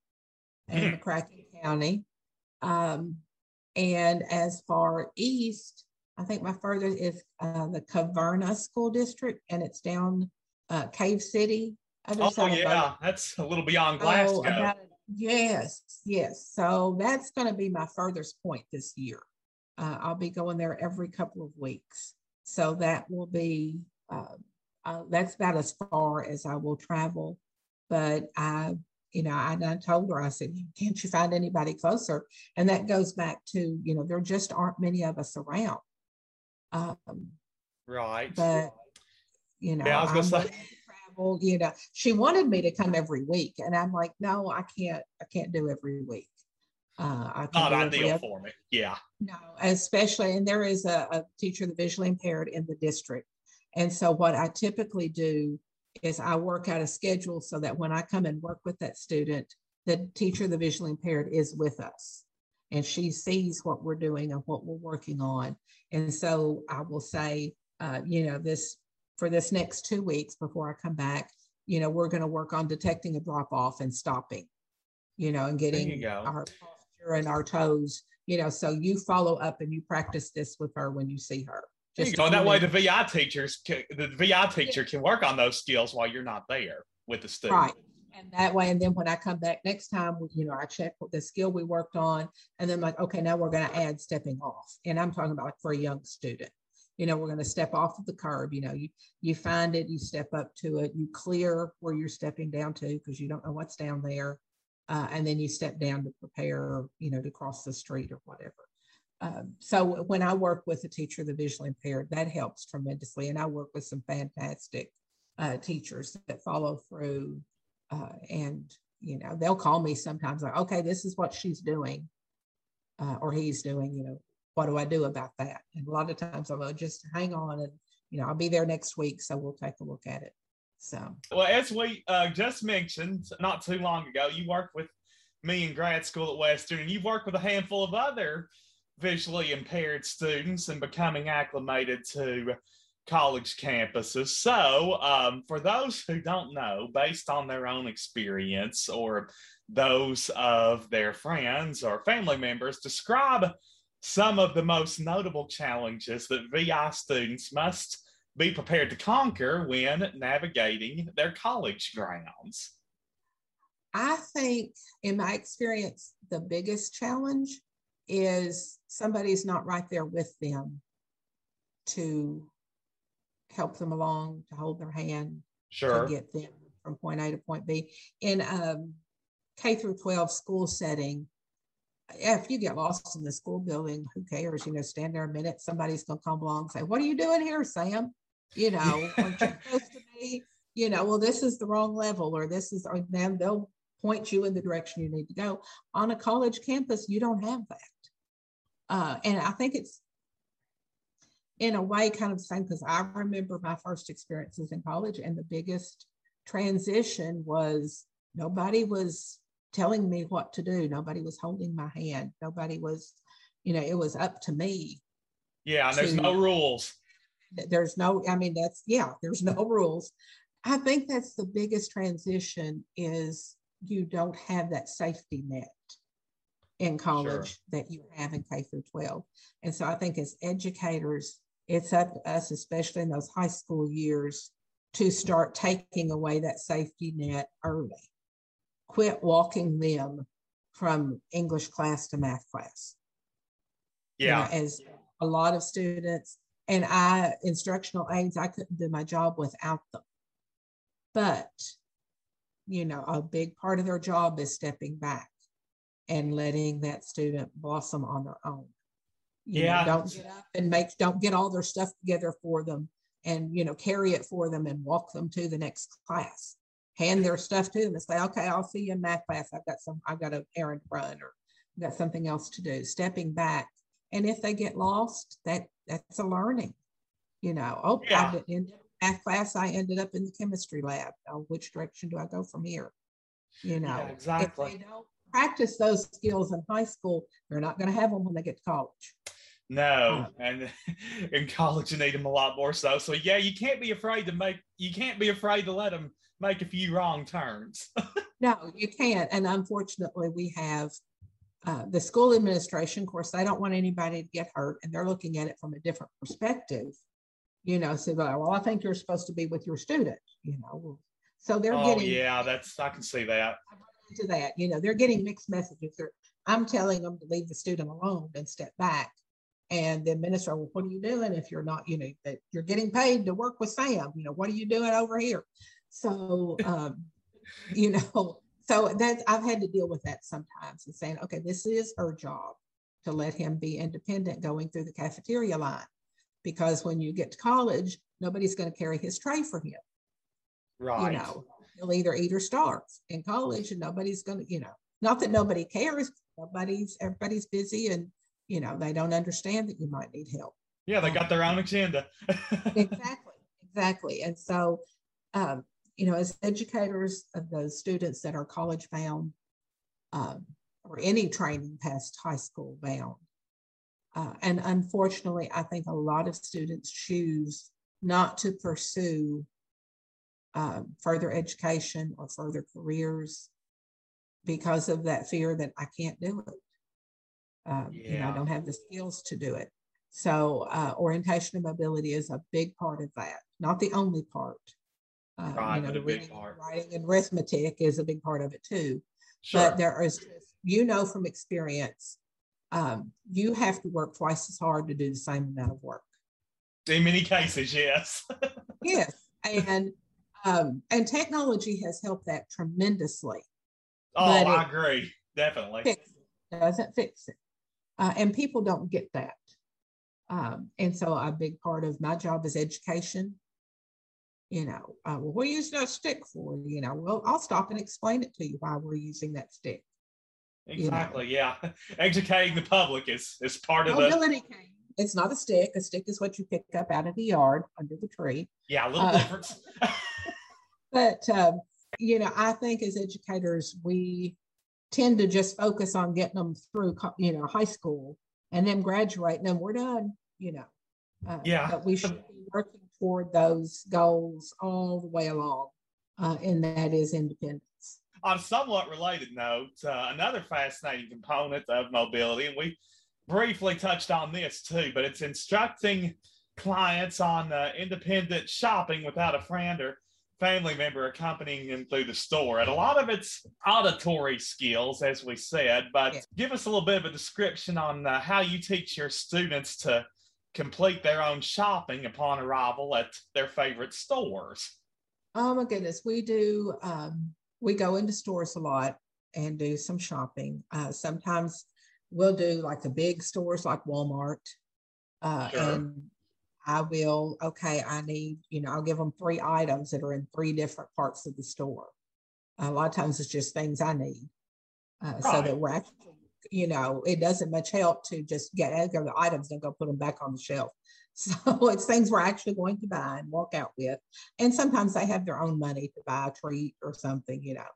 Speaker 2: and mm. McCracken County. Um, and as far east, I think my furthest is uh, the Caverna School District, and it's down uh, Cave City.
Speaker 1: Oh yeah, that's a little beyond oh, Glasgow. Oh, about,
Speaker 2: yes, yes. So that's going to be my furthest point this year. Uh, I'll be going there every couple of weeks. So that will be uh, uh, that's about as far as I will travel. But I, you know, I, I told her I said, "Can't you find anybody closer?" And that goes back to you know there just aren't many of us around. Um,
Speaker 1: right.
Speaker 2: But you know, yeah, I was gonna say. You know, she wanted me to come every week, and I'm like, no, I can't. I can't do every week.
Speaker 1: Uh, Not ideal for me. Yeah.
Speaker 2: No, especially, and there is a, a teacher, the visually impaired in the district. And so, what I typically do is I work out a schedule so that when I come and work with that student, the teacher, the visually impaired, is with us and she sees what we're doing and what we're working on. And so I will say, uh, you know, this for this next two weeks before I come back, you know, we're going to work on detecting a drop off and stopping, you know, and getting our posture and our toes, you know, so you follow up and you practice this with her when you see her.
Speaker 1: Just you go. that way the VI teachers, can, the VI teacher yeah. can work on those skills while you're not there with the student.
Speaker 2: Right. And that way, and then when I come back next time, you know, I check the skill we worked on, and then like, okay, now we're going to add stepping off, and I'm talking about like for a young student. You know, we're going to step off of the curb. You know, you you find it, you step up to it, you clear where you're stepping down to because you don't know what's down there uh, and then you step down to prepare, you know, to cross the street or whatever. Um, so when I work with a teacher, the visually impaired, that helps tremendously. And I work with some fantastic uh, teachers that follow through, uh, and you know, they'll call me sometimes like, okay, this is what she's doing, uh, or he's doing. You know, what do I do about that? And a lot of times I'll just hang on, and you know, I'll be there next week, so we'll take a look at it. So,
Speaker 1: well, as we uh, just mentioned not too long ago, you worked with me in grad school at Western, and you've worked with a handful of other visually impaired students and becoming acclimated to college campuses. So, um, for those who don't know, based on their own experience or those of their friends or family members, describe some of the most notable challenges that VI students must be prepared to conquer when navigating their college grounds?
Speaker 2: I think, in my experience, the biggest challenge is somebody's not right there with them to help them along, to hold their hand,
Speaker 1: sure.
Speaker 2: to get them from point A to point B. In a K through 12 school setting, if you get lost in the school building, who cares? You know, stand there a minute, somebody's to come along and say, What are you doing here, Sam? you know, aren't you supposed to be, you know, well, this is the wrong level, or this is, or then they'll point you in the direction you need to go. On a college campus, you don't have that. Uh, and I think it's in a way kind of the same because I remember my first experiences in college, and the biggest transition was nobody was telling me what to do, nobody was holding my hand, nobody was, you know, it was up to me.
Speaker 1: Yeah, and there's no rules.
Speaker 2: There's no i mean that's yeah there's no rules. I think that's the biggest transition is you don't have that safety net in college sure. that you have in k through 12 and so i think as educators it's up to us especially in those high school years to start taking away that safety net early quit walking them from english class to math class
Speaker 1: yeah
Speaker 2: you know, as a lot of students and I instructional aides, I couldn't do my job without them. But you know, a big part of their job is stepping back and letting that student blossom on their own. You
Speaker 1: yeah.
Speaker 2: Know, don't get up and make don't get all their stuff together for them and you know carry it for them and walk them to the next class. Hand their stuff to them and say, okay, I'll see you in math class. I've got some, I've got an errand to run or I've got something else to do. Stepping back and if they get lost, that that's a learning. You know, oh, yeah. I in math class, I ended up in the chemistry lab. Oh, which direction do I go from here? You know, yeah,
Speaker 1: exactly.
Speaker 2: If they don't practice those skills in high school, they're not going to have them when they get to college.
Speaker 1: No, and in college you need them a lot more so. So yeah, you can't be afraid to make. You can't be afraid to let them make a few wrong turns.
Speaker 2: no, you can't. And unfortunately, we have uh, the school administration. Of course, they don't want anybody to get hurt, and they're looking at it from a different perspective. You know, so well, I think you're supposed to be with your student. You know, so they're
Speaker 1: oh,
Speaker 2: getting.
Speaker 1: yeah, that's I can see that.
Speaker 2: To that, you know, they're getting mixed messages. They're, I'm telling them to leave the student alone and step back and the administrator, well, what are you doing if you're not, you know, that you're getting paid to work with Sam? You know, what are you doing over here? So, um, you know, so that I've had to deal with that sometimes and saying, okay, this is her job to let him be independent going through the cafeteria line. Because when you get to college, nobody's going to carry his tray for him.
Speaker 1: Right.
Speaker 2: You know, he'll either eat or starve in college, and nobody's going to, you know, not that nobody cares. Nobody's everybody's busy and you know, they don't understand that you might need help.
Speaker 1: Yeah, they got their own agenda.
Speaker 2: exactly, exactly. And so, um, you know, as educators of those students that are college bound um, or any training past high school bound, uh, and unfortunately, I think a lot of students choose not to pursue um, further education or further careers because of that fear that I can't do it. Um, yeah. You know, I don't have the skills to do it. So uh, orientation and mobility is a big part of that, not the only part.
Speaker 1: Uh, you know, the reading,
Speaker 2: writing, and arithmetic is a big part of it too. Sure. But there is, you know, from experience, um, you have to work twice as hard to do the same amount of work.
Speaker 1: In many cases, yes.
Speaker 2: yes, and um, and technology has helped that tremendously.
Speaker 1: Oh, I agree, definitely.
Speaker 2: Fix doesn't fix it. Uh, and people don't get that. Um, and so a big part of my job is education. You know, uh, well, are using that stick for? You know, well, I'll stop and explain it to you why we're using that stick.
Speaker 1: Exactly. You know? Yeah. Educating the public is is part of Mobility the.
Speaker 2: Cane. It's not a stick. A stick is what you pick up out of the yard under the tree.
Speaker 1: Yeah, a little uh, difference.
Speaker 2: but um, you know, I think as educators, we tend to just focus on getting them through, you know, high school and then graduate and then we're done, you know.
Speaker 1: Uh, yeah.
Speaker 2: But we should be working toward those goals all the way along, uh, and that is independence.
Speaker 1: On a somewhat related note, uh, another fascinating component of mobility, and we briefly touched on this too, but it's instructing clients on uh, independent shopping without a friend or family member accompanying them through the store. And a lot of it's auditory skills, as we said, but yeah. give us a little bit of a description on uh, how you teach your students to complete their own shopping upon arrival at their favorite stores.
Speaker 2: Oh my goodness, we do. Um, we go into stores a lot and do some shopping. Uh, sometimes we'll do like the big stores like Walmart, uh, sure. and I will, okay, I need, you know, I'll give them three items that are in three different parts of the store. A lot of times it's just things I need. Uh, right. So that we're actually, you know, it doesn't much help to just get go the items and go put them back on the shelf. So it's things we're actually going to buy and walk out with. And sometimes they have their own money to buy a treat or something, you know.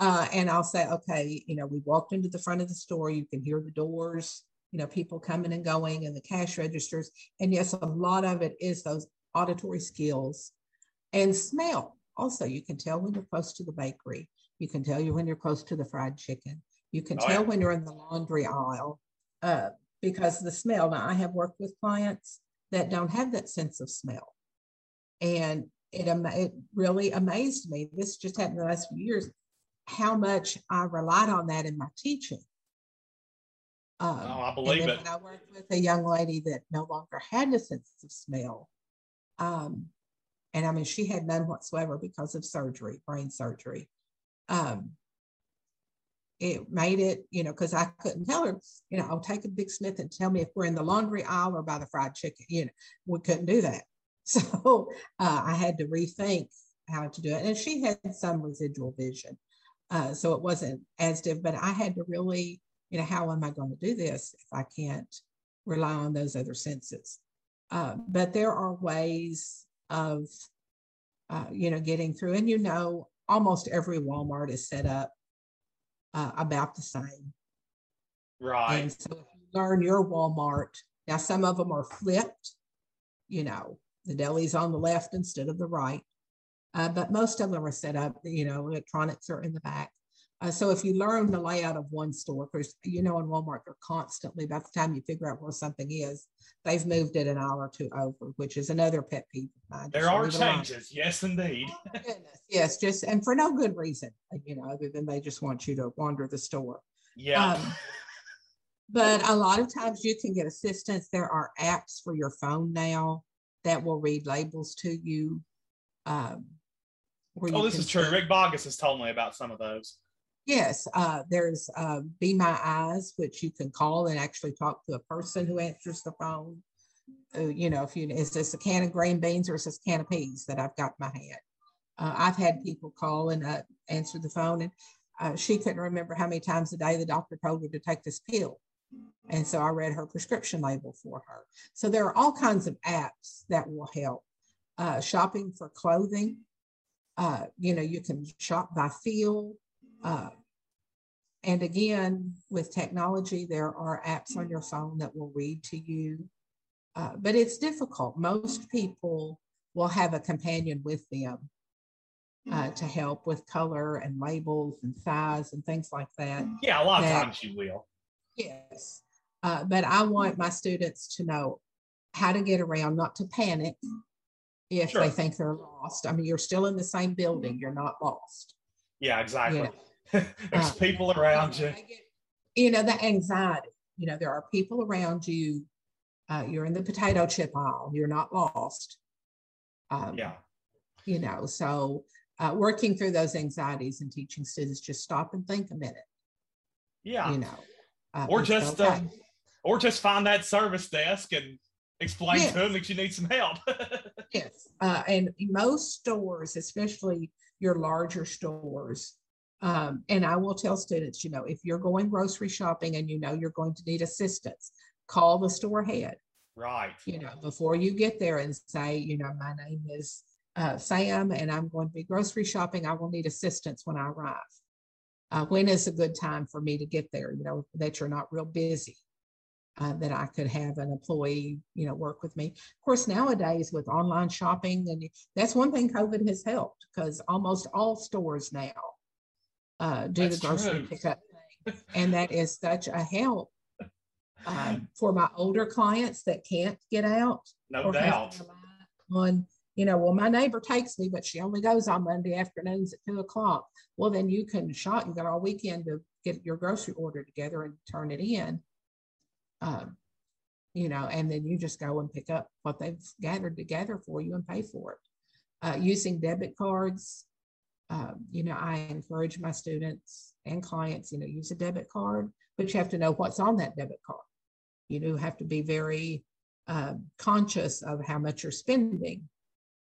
Speaker 2: Uh, and I'll say, okay, you know, we walked into the front of the store. You can hear the doors you know, people coming and going and the cash registers. And yes, a lot of it is those auditory skills and smell. Also, you can tell when you're close to the bakery. You can tell you when you're close to the fried chicken. You can oh, tell yeah. when you're in the laundry aisle uh, because the smell. Now, I have worked with clients that don't have that sense of smell. And it, it really amazed me. This just happened in the last few years, how much I relied on that in my teaching.
Speaker 1: Um, oh, I believe it.
Speaker 2: I worked with a young lady that no longer had a sense of smell. Um, and I mean, she had none whatsoever because of surgery, brain surgery. Um, it made it, you know, because I couldn't tell her, you know, I'll take a big sniff and tell me if we're in the laundry aisle or by the fried chicken. You know, we couldn't do that. So uh, I had to rethink how to do it. And she had some residual vision. Uh, so it wasn't as diff, but I had to really you know, how am I going to do this if I can't rely on those other senses? Uh, but there are ways of, uh, you know, getting through. And you know, almost every Walmart is set up uh, about the same.
Speaker 1: Right.
Speaker 2: And so if you learn your Walmart Now, some of them are flipped, you know, the deli's on the left instead of the right. Uh, but most of them are set up, you know, electronics are in the back. Uh, so if you learn the layout of one store, because you know in Walmart they're constantly by the time you figure out where something is, they've moved it an hour or two over, which is another pet peeve of mine.
Speaker 1: There are changes, yes, indeed.
Speaker 2: Oh, yes, just and for no good reason, you know, other than they just want you to wander the store.
Speaker 1: Yeah. Um,
Speaker 2: but a lot of times you can get assistance. There are apps for your phone now that will read labels to you. Um,
Speaker 1: oh, this is true. Rick Bogus has told me about some of those.
Speaker 2: Yes, uh, there's uh, Be My Eyes, which you can call and actually talk to a person who answers the phone. Uh, you know, if you is this a can of green beans or is this a can of peas that I've got in my hand? Uh, I've had people call and uh, answer the phone, and uh, she couldn't remember how many times a day the doctor told her to take this pill. And so I read her prescription label for her. So there are all kinds of apps that will help. shopping for clothing, you know, you can shop by feel. Uh, and again, with technology, there are apps on your phone that will read to you. Uh, but it's difficult. Most people will have a companion with them uh, to help with color and labels and size and things like that.
Speaker 1: Yeah, a lot that, of times you will.
Speaker 2: Yes. Uh, but I want my students to know how to get around, not to panic if sure. they think they're lost. I mean, you're still in the same building, you're not lost.
Speaker 1: Yeah, exactly. You know? There's uh, people around you.
Speaker 2: You know, the anxiety. You know, there are people around you. Uh, you're in the potato chip aisle. You're not lost.
Speaker 1: Um, yeah.
Speaker 2: You know, so uh, working through those anxieties and teaching students just stop and think a minute.
Speaker 1: Yeah.
Speaker 2: You know,
Speaker 1: uh, or just okay. Um, or just find that service desk and explain yes. to them that you need some help.
Speaker 2: yes, uh, and most stores, especially your larger stores, um, and I will tell students, you know, if you're going grocery shopping and you know you're going to need assistance, call the store head.
Speaker 1: Right.
Speaker 2: You know, before you get there and say, you know, my name is uh, Sam and I'm going to be grocery shopping. I will need assistance when I arrive. Uh, when is a good time for me to get there? You know, that you're not real busy. Uh, that I could have an employee, you know, work with me. Of course, nowadays with online shopping, and that's one thing COVID has helped because almost all stores now uh, do That's the grocery true. pickup thing. and that is such a help um, for my older clients that can't get out.
Speaker 1: No doubt.
Speaker 2: On, you know, well, my neighbor takes me, but she only goes on Monday afternoons at two o'clock. Well, then you can shop. You got all weekend to get your grocery order together and turn it in. Um, you know, and then you just go and pick up what they've gathered together for you and pay for it. Uh, using debit cards, um, you know, I encourage my students and clients, you know, use a debit card, but you have to know what's on that debit card. You do have to be very uh, conscious of how much you're spending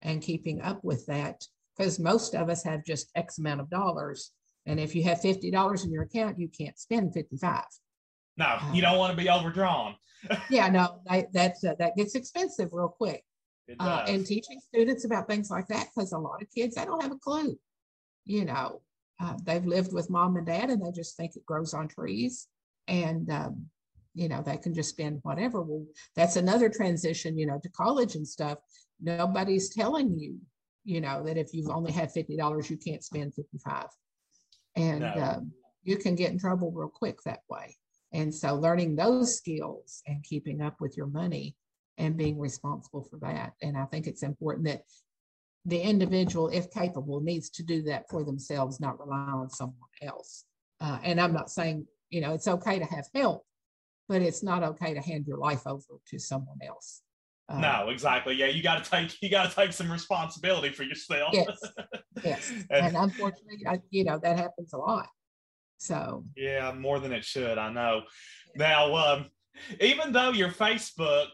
Speaker 2: and keeping up with that because most of us have just X amount of dollars. And if you have $50 in your account, you can't spend 55.
Speaker 1: No, you don't want to be overdrawn.
Speaker 2: yeah, no, that, that's, uh, that gets expensive real quick. Uh, and teaching students about things like that because a lot of kids they don't have a clue you know, uh, they've lived with mom and dad and they just think it grows on trees and, um, you know, they can just spend whatever. Well, that's another transition, you know, to college and stuff. Nobody's telling you, you know, that if you've only had $50, you can't spend 55. And no. um, you can get in trouble real quick that way. And so learning those skills and keeping up with your money and being responsible for that. And I think it's important that the individual, if capable, needs to do that for themselves, not rely on someone else. Uh, and I'm not saying, you know, it's okay to have help, but it's not okay to hand your life over to someone else.
Speaker 1: Uh, no, exactly. Yeah, you got to take you got to take some responsibility for yourself.
Speaker 2: Yes, yes. and, and unfortunately, I, you know that happens a lot. So
Speaker 1: yeah, more than it should. I know. Now, um, even though your Facebook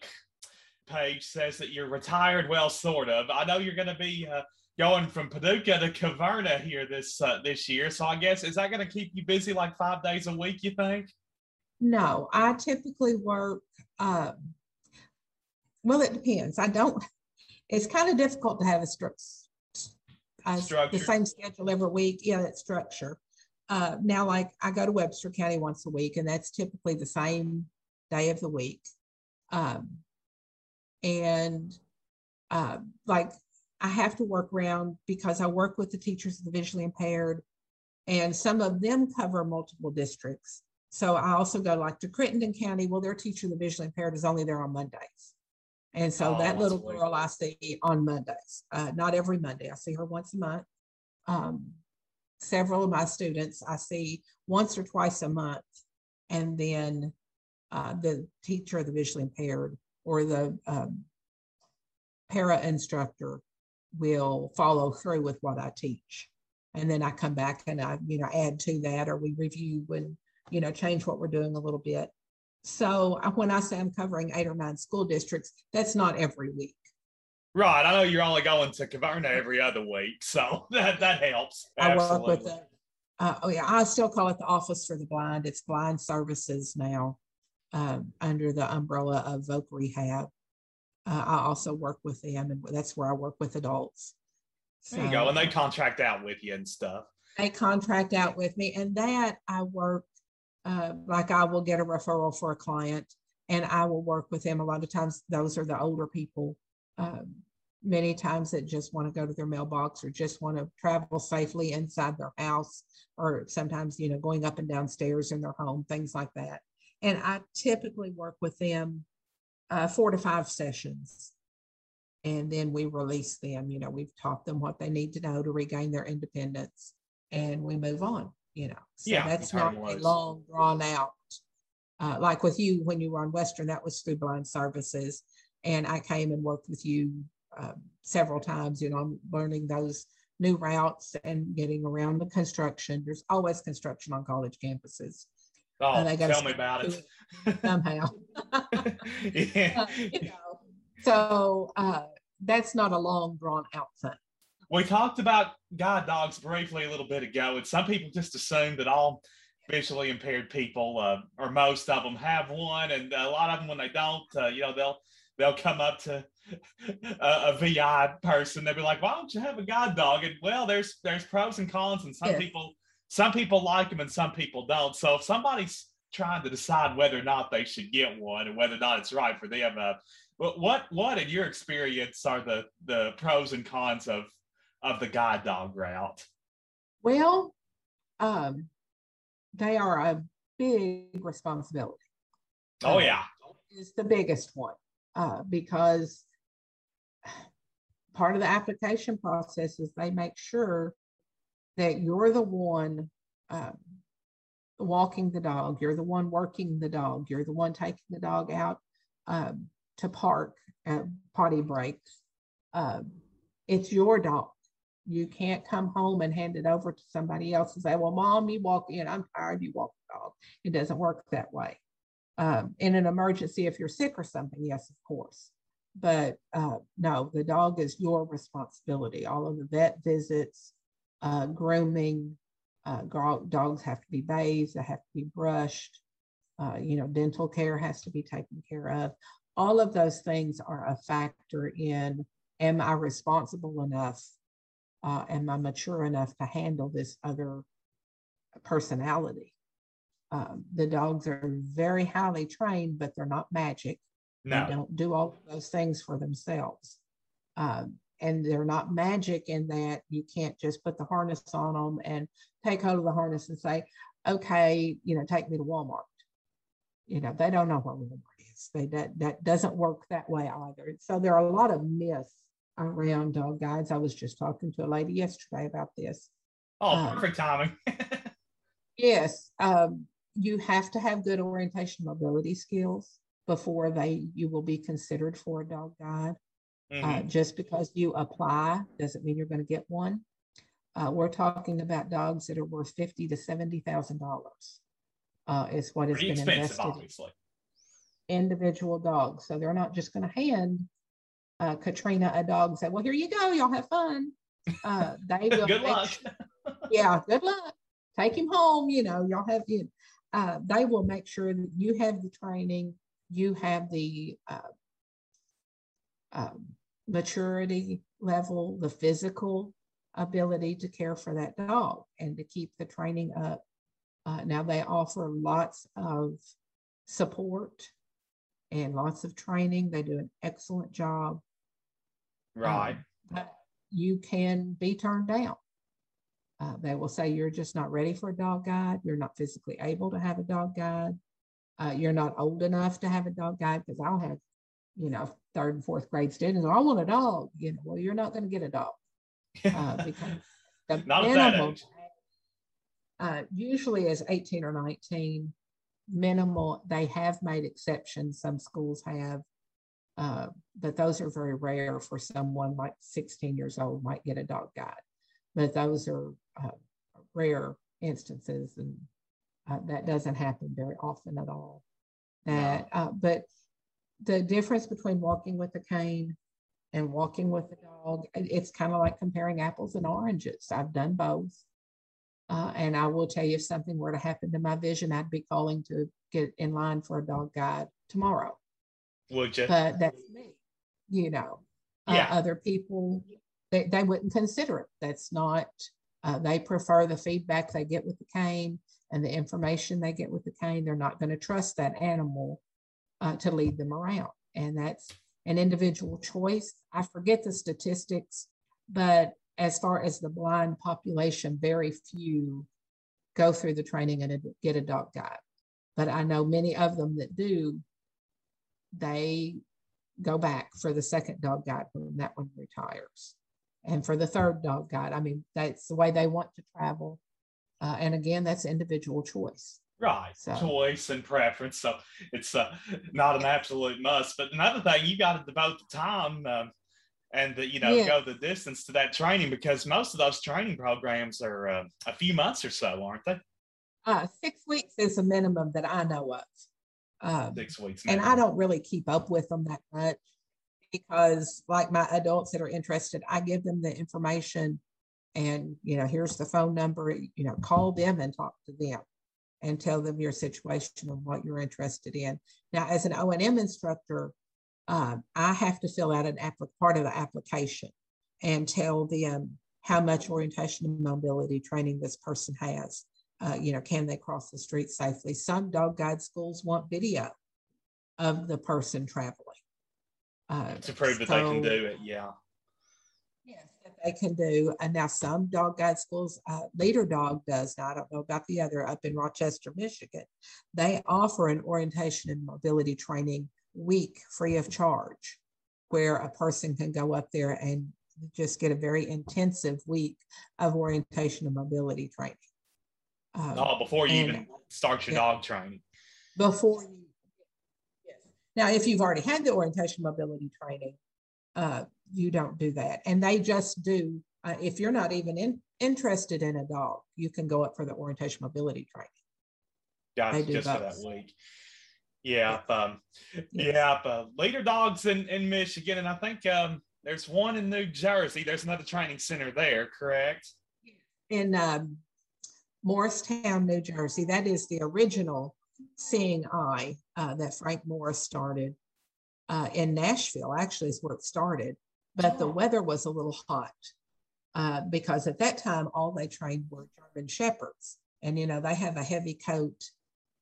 Speaker 1: page says that you're retired. Well, sort of. I know you're going to be uh, going from Paducah to Caverna here this uh, this year. So I guess is that going to keep you busy like five days a week? You think?
Speaker 2: No, I typically work. Uh, well, it depends. I don't. It's kind of difficult to have a stru- the same schedule every week. Yeah, that structure. Uh, now, like I go to Webster County once a week, and that's typically the same day of the week. Um, and uh, like I have to work around because I work with the teachers of the visually impaired, and some of them cover multiple districts. So I also go like to Crittenden County. Well, their teacher of the visually impaired is only there on Mondays. And so
Speaker 1: Oh,
Speaker 2: that little girl I see on Mondays, uh, not every Monday. I see her once a month. Um, several of my students I see once or twice a month. And then uh, the teacher of the visually impaired or the um, para instructor will follow through with what I teach. And then I come back and I, you know, add to that or we review and, you know, change what we're doing a little bit. So when I say I'm covering eight or nine school districts, that's not every week.
Speaker 1: Right. I know you're only going to Caverna every other week, so that that helps.
Speaker 2: I work with the, uh, oh yeah, I still call it the Office for the Blind. It's Blind Services now, um, under the umbrella of Voc Rehab. Uh, I also work with them and that's where I work with adults.
Speaker 1: There you go. And they contract out with you and stuff.
Speaker 2: They contract out with me and that I work, uh, like I will get a referral for a client and I will work with them. A lot of times those are the older people. Um, many times that just want to go to their mailbox or just want to travel safely inside their house or sometimes, you know, going up and down stairs in their home, things like that. And I typically work with them uh, four to five sessions. And then we release them, you know, we've taught them what they need to know to regain their independence and we move on, you know. So
Speaker 1: Yeah,
Speaker 2: that's not a long drawn out. Uh, like with you, when you were on Western, that was through blind services. And I came and worked with you um, several times, you know, I'm learning those new routes and getting around the construction. There's always construction on college campuses.
Speaker 1: Oh,
Speaker 2: they gotta
Speaker 1: tell me about
Speaker 2: to
Speaker 1: it.
Speaker 2: Somehow.
Speaker 1: yeah.
Speaker 2: Uh, you know, so uh, that's not a long drawn out thing.
Speaker 1: We talked about guide dogs briefly a little bit ago, and some people just assume that all visually impaired people, uh, or most of them, have one, and a lot of them, when they don't, uh, you know, they'll they'll come up to a, a VI person. They'll be like, "Why don't you have a guide dog?" And well, there's there's pros and cons, and some people some people like them and some people don't. So if somebody's trying to decide whether or not they should get one and whether or not it's right for them, uh, what what what in your experience are the the pros and cons of of the guide dog route?
Speaker 2: Well, um, they are a big responsibility.
Speaker 1: Oh yeah,
Speaker 2: Is the biggest one uh, because part of the application process is they make sure that you're the one um, walking the dog, you're the one working the dog, you're the one taking the dog out um, to park at potty breaks. Um, it's your dog. You can't come home and hand it over to somebody else and say, "Well, mom, you walk in. I'm tired. You walk the dog." It doesn't work that way. Um, in an emergency, if you're sick or something, yes, of course. But uh, no, the dog is your responsibility. All of the vet visits, uh, grooming, uh, dogs have to be bathed, they have to be brushed. Uh, you know, dental care has to be taken care of. All of those things are a factor in am I responsible enough? Uh, am I mature enough to handle this other personality? Um, the dogs are very highly trained, but they're not magic. They don't do all of those things for themselves. Um, and they're not magic in that you can't just put the harness on them and take hold of the harness and say, okay, you know, take me to Walmart. You know, they don't know what Walmart is. They that that doesn't work that way either. So there are a lot of myths around dog guides. I was just talking to a lady yesterday about this.
Speaker 1: oh
Speaker 2: um,
Speaker 1: perfect timing.
Speaker 2: Yes, um, you have to have good orientation mobility skills before they you will be considered for a dog guide.
Speaker 1: Mhm.
Speaker 2: Uh, just because you apply doesn't mean you're going to get one. Uh, we're talking about dogs that are worth fifty to seventy thousand dollars. Uh, is what has
Speaker 1: Pretty
Speaker 2: been invested in
Speaker 1: obviously.
Speaker 2: individual dogs. So they're not just going to hand uh, Katrina a dog and say, "Well, here you go, y'all have fun." Uh, they will
Speaker 1: Good luck.
Speaker 2: sure- yeah, good luck. Take him home. You know, y'all have you. Uh, they will make sure that you have the training, you have the uh, um, maturity level, the physical ability to care for that dog and to keep the training up. Uh, now they offer lots of support and lots of training. They do an excellent job.
Speaker 1: Right.
Speaker 2: Um, but you can be turned down. Uh, they will say you're just not ready for a dog guide. You're not physically able to have a dog guide. Uh, you're not old enough to have a dog guide because I'll have, you know, third and fourth grade students. I want a dog. You know, well, you're not going to get a dog uh, because the
Speaker 1: Not
Speaker 2: minimum uh, usually is 18 or 19 minimal they have made exceptions some schools have uh, but those are very rare for someone like 16 years old might get a dog guide but those are uh, rare instances and uh, that doesn't happen very often at all that uh, but the difference between walking with a cane and walking with a dog, it's kind of like comparing apples and oranges i've done both uh, and I will tell you if something were to happen to my vision, I'd be calling to get in line for a dog guide tomorrow.
Speaker 1: Would you?
Speaker 2: But that's me, you know. Uh,
Speaker 1: Yeah.
Speaker 2: other people, they, they wouldn't consider it. That's not, uh, they prefer the feedback they get with the cane and the information they get with the cane. They're not going to trust that animal uh, to lead them around. And that's an individual choice. I forget the statistics, but as far as the blind population, very few go through the training and get a dog guide. But I know many of them that do, they go back for the second dog guide when that one retires. And for the third dog guide, I mean, that's the way they want to travel. Uh, and again, that's individual choice.
Speaker 1: Right.
Speaker 2: So-
Speaker 1: Choice and preference. So it's uh, not an absolute must. But another thing, you got to devote the time um, and the, you know
Speaker 2: Yeah.
Speaker 1: go the distance to that training because most of those training programs are uh, a few months or so, aren't they?
Speaker 2: Uh, six weeks is a minimum that I know of. Um,
Speaker 1: Six weeks.
Speaker 2: and I don't really keep up with them that much because like my adults that are interested, I give them the information and, you know, here's the phone number, you know, call them and talk to them and tell them your situation and what you're interested in. Now, as an O and M instructor, um, I have to fill out an part of the application and tell them how much orientation and mobility training this person has. Uh, you know, can they cross the street safely? Some dog guide schools want video of the person traveling. Uh,
Speaker 1: to prove that they can do it. Yeah.
Speaker 2: Yes, that they can do. And now some dog guide schools, uh, Leader Dog does. Now I don't know about the other up in Rochester, Michigan. They offer an orientation and mobility training week free of charge, where a person can go up there and just get a very intensive week of orientation and mobility training. Um,
Speaker 1: Oh, before you
Speaker 2: and-
Speaker 1: even start your
Speaker 2: yeah.
Speaker 1: dog training.
Speaker 2: before you. Yes. Now, if you've already had the orientation mobility training, uh, you don't do that. And they just do, uh, if you're not even in, interested in a dog, you can go up for the orientation mobility training.
Speaker 1: Got
Speaker 2: They
Speaker 1: it
Speaker 2: do
Speaker 1: just for that week. Yeah. Um,
Speaker 2: Yeah.
Speaker 1: yeah. Uh, leader dogs in, in Michigan. And I think um, there's one in New Jersey. There's another training center there, correct?
Speaker 2: In um, Morristown, New Jersey, that is the original Seeing Eye uh, that Frank Morris started uh, in Nashville, actually, is where it started. But the
Speaker 1: Oh.
Speaker 2: weather was a little hot uh, because at that time, all they trained were German Shepherds. And, you know, they have a heavy coat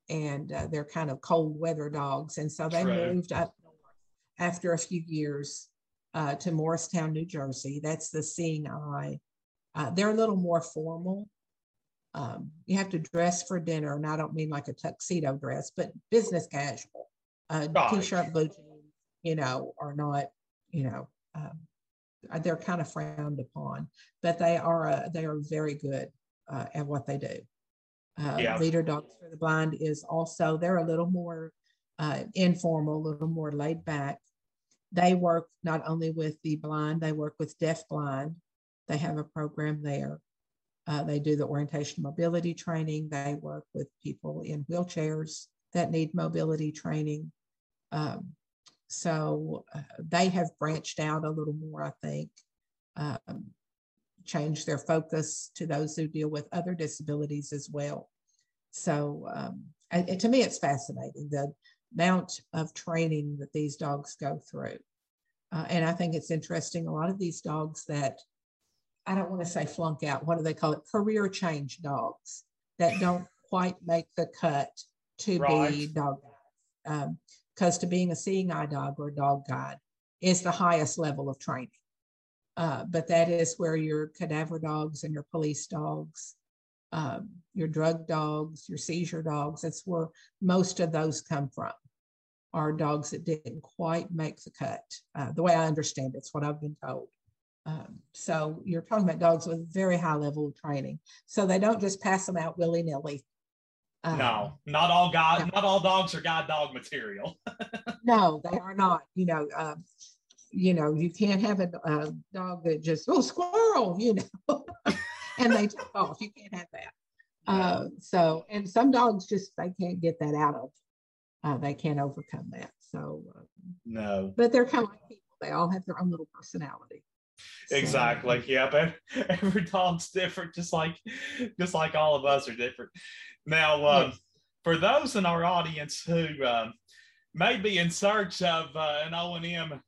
Speaker 2: and uh, they're kind of cold weather dogs. And so they
Speaker 1: True.
Speaker 2: moved up north after a few years uh, to Morristown, New Jersey. That's the Seeing Eye. Uh, they're a little more formal. Um, you have to dress for dinner, and I don't mean like a tuxedo dress, but business casual. Uh,
Speaker 1: Right.
Speaker 2: T-shirt, blue jeans, you know, are not, you know, uh, they're kind of frowned upon, but they are uh, they are very good uh, at what they do. Uh,
Speaker 1: Yeah.
Speaker 2: Leader Dogs for the Blind is also they're a little more uh, informal, a little more laid back. They work not only with the blind, they work with deaf blind. They have a program there. Uh, they do the orientation mobility training. They work with people in wheelchairs that need mobility training. Um, so uh, they have branched out a little more, I think, um, changed their focus to those who deal with other disabilities as well. So um, and- and to me, it's fascinating the amount of training that these dogs go through. Uh, and I think it's interesting. A lot of these dogs that I don't want to say flunk out, what do they call it? Career change dogs that don't quite make the cut to be
Speaker 1: Right.
Speaker 2: dog. Because to being a seeing eye dog or a dog guide is the highest level of training. Uh, but that is where your cadaver dogs and your police dogs, um, your drug dogs, your seizure dogs, that's where most of those come from, are dogs that didn't quite make the cut. Uh, the way I understand it, it's what I've been told. Um, so you're talking about dogs with very high level of training. So they don't just pass them out willy nilly.
Speaker 1: Um, no, not all god, no. not all dogs are guide dog material.
Speaker 2: no, they are not. You know, uh, you know, you can't have a, a dog that just oh squirrel, you know, and they take off. You can't have that. Uh, so, and some dogs just they can't get that out of. Uh, they can't overcome that. So, uh,
Speaker 1: no,
Speaker 2: but they're kind of like people. They all have their own little personality.
Speaker 1: Exactly. Yeah, but every dog's different, just like just like all of us are different. Now, um, for those in our audience who um, may be in search of uh, an O and M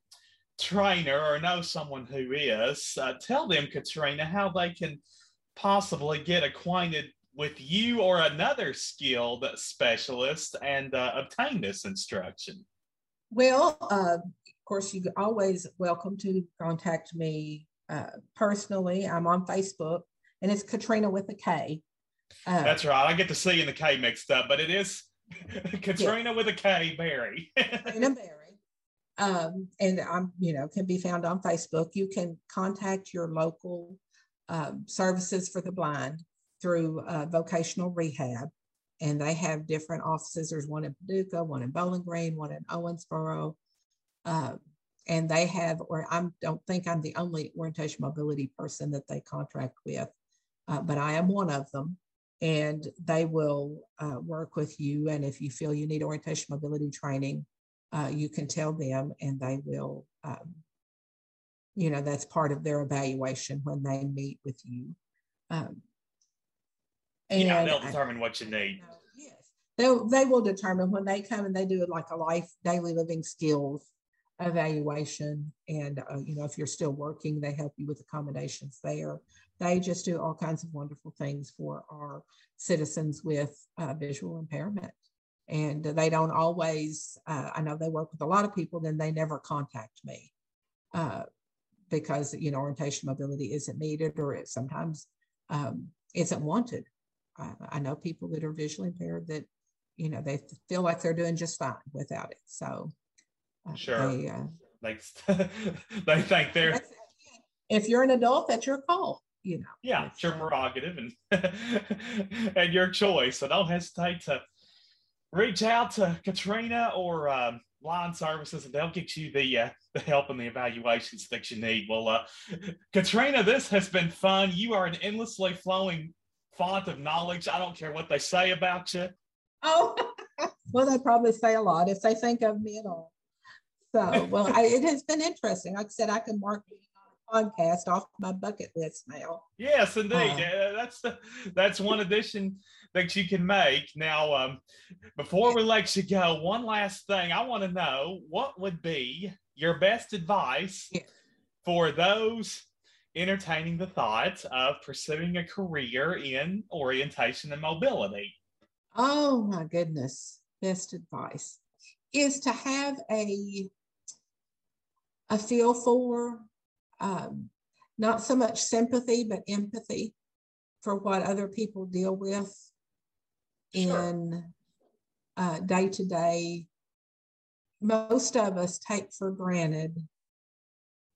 Speaker 1: trainer or know someone who is, uh, tell them, Katrina, how they can possibly get acquainted with you or another skilled specialist and uh, obtain this instruction.
Speaker 2: Well, uh, of course, you always welcome to contact me uh, personally. I'm on Facebook, and it's Katrina with a K.
Speaker 1: Uh, That's right. I get to see in the K mixed up, but it is Katrina yeah. with a K Berry. Katrina Berry.
Speaker 2: Um, and I'm, you know, can be found on Facebook. You can contact your local um, services for the blind through uh, vocational rehab, and they have different offices. There's one in Paducah, one in Bowling Green, one in Owensboro, uh, and they have. Or I don't think I'm the only orientation mobility person that they contract with, uh, but I am one of them and they will uh, work with you. And if you feel you need orientation mobility training, uh, you can tell them and they will, um, you know, that's part of their evaluation when they meet with you. Um,
Speaker 1: and yeah, they'll determine I, what you need.
Speaker 2: yes, they'll, they will determine when they come and they do like a life, daily living skills evaluation. And, uh, you know, if you're still working, they help you with accommodations there. They just do all kinds of wonderful things for our citizens with uh, visual impairment. And they don't always, uh, I know they work with a lot of people, then they never contact me uh, because, you know, orientation mobility isn't needed or it sometimes um, isn't wanted. I know people that are visually impaired that, you know, they feel like they're doing just fine without it. So,
Speaker 1: sure. They, uh, like, they think they're.
Speaker 2: If you're an adult, that's your call you know.
Speaker 1: Yeah, it's your prerogative and and your choice. So don't hesitate to reach out to Katrina or um, line services, and they'll get you the uh, the help and the evaluations that you need. Well, uh, Katrina, this has been fun. You are an endlessly flowing font of knowledge. I don't care what they say about you.
Speaker 2: Oh, well, they probably say a lot if they think of me at all. So, well, I, it has been interesting. Like I said, I can mark the podcast off my bucket list now.
Speaker 1: Yes, indeed. Uh, that's the, that's one addition that you can make. Now, um, before we let you go, one last thing I want to know: what would be your best advice yeah. for those entertaining the thought of pursuing a career in orientation and mobility?
Speaker 2: Oh my goodness! Best advice is to have a a feel for um, not so much sympathy, but empathy for what other people deal with sure. in day to day. Most of us take for granted.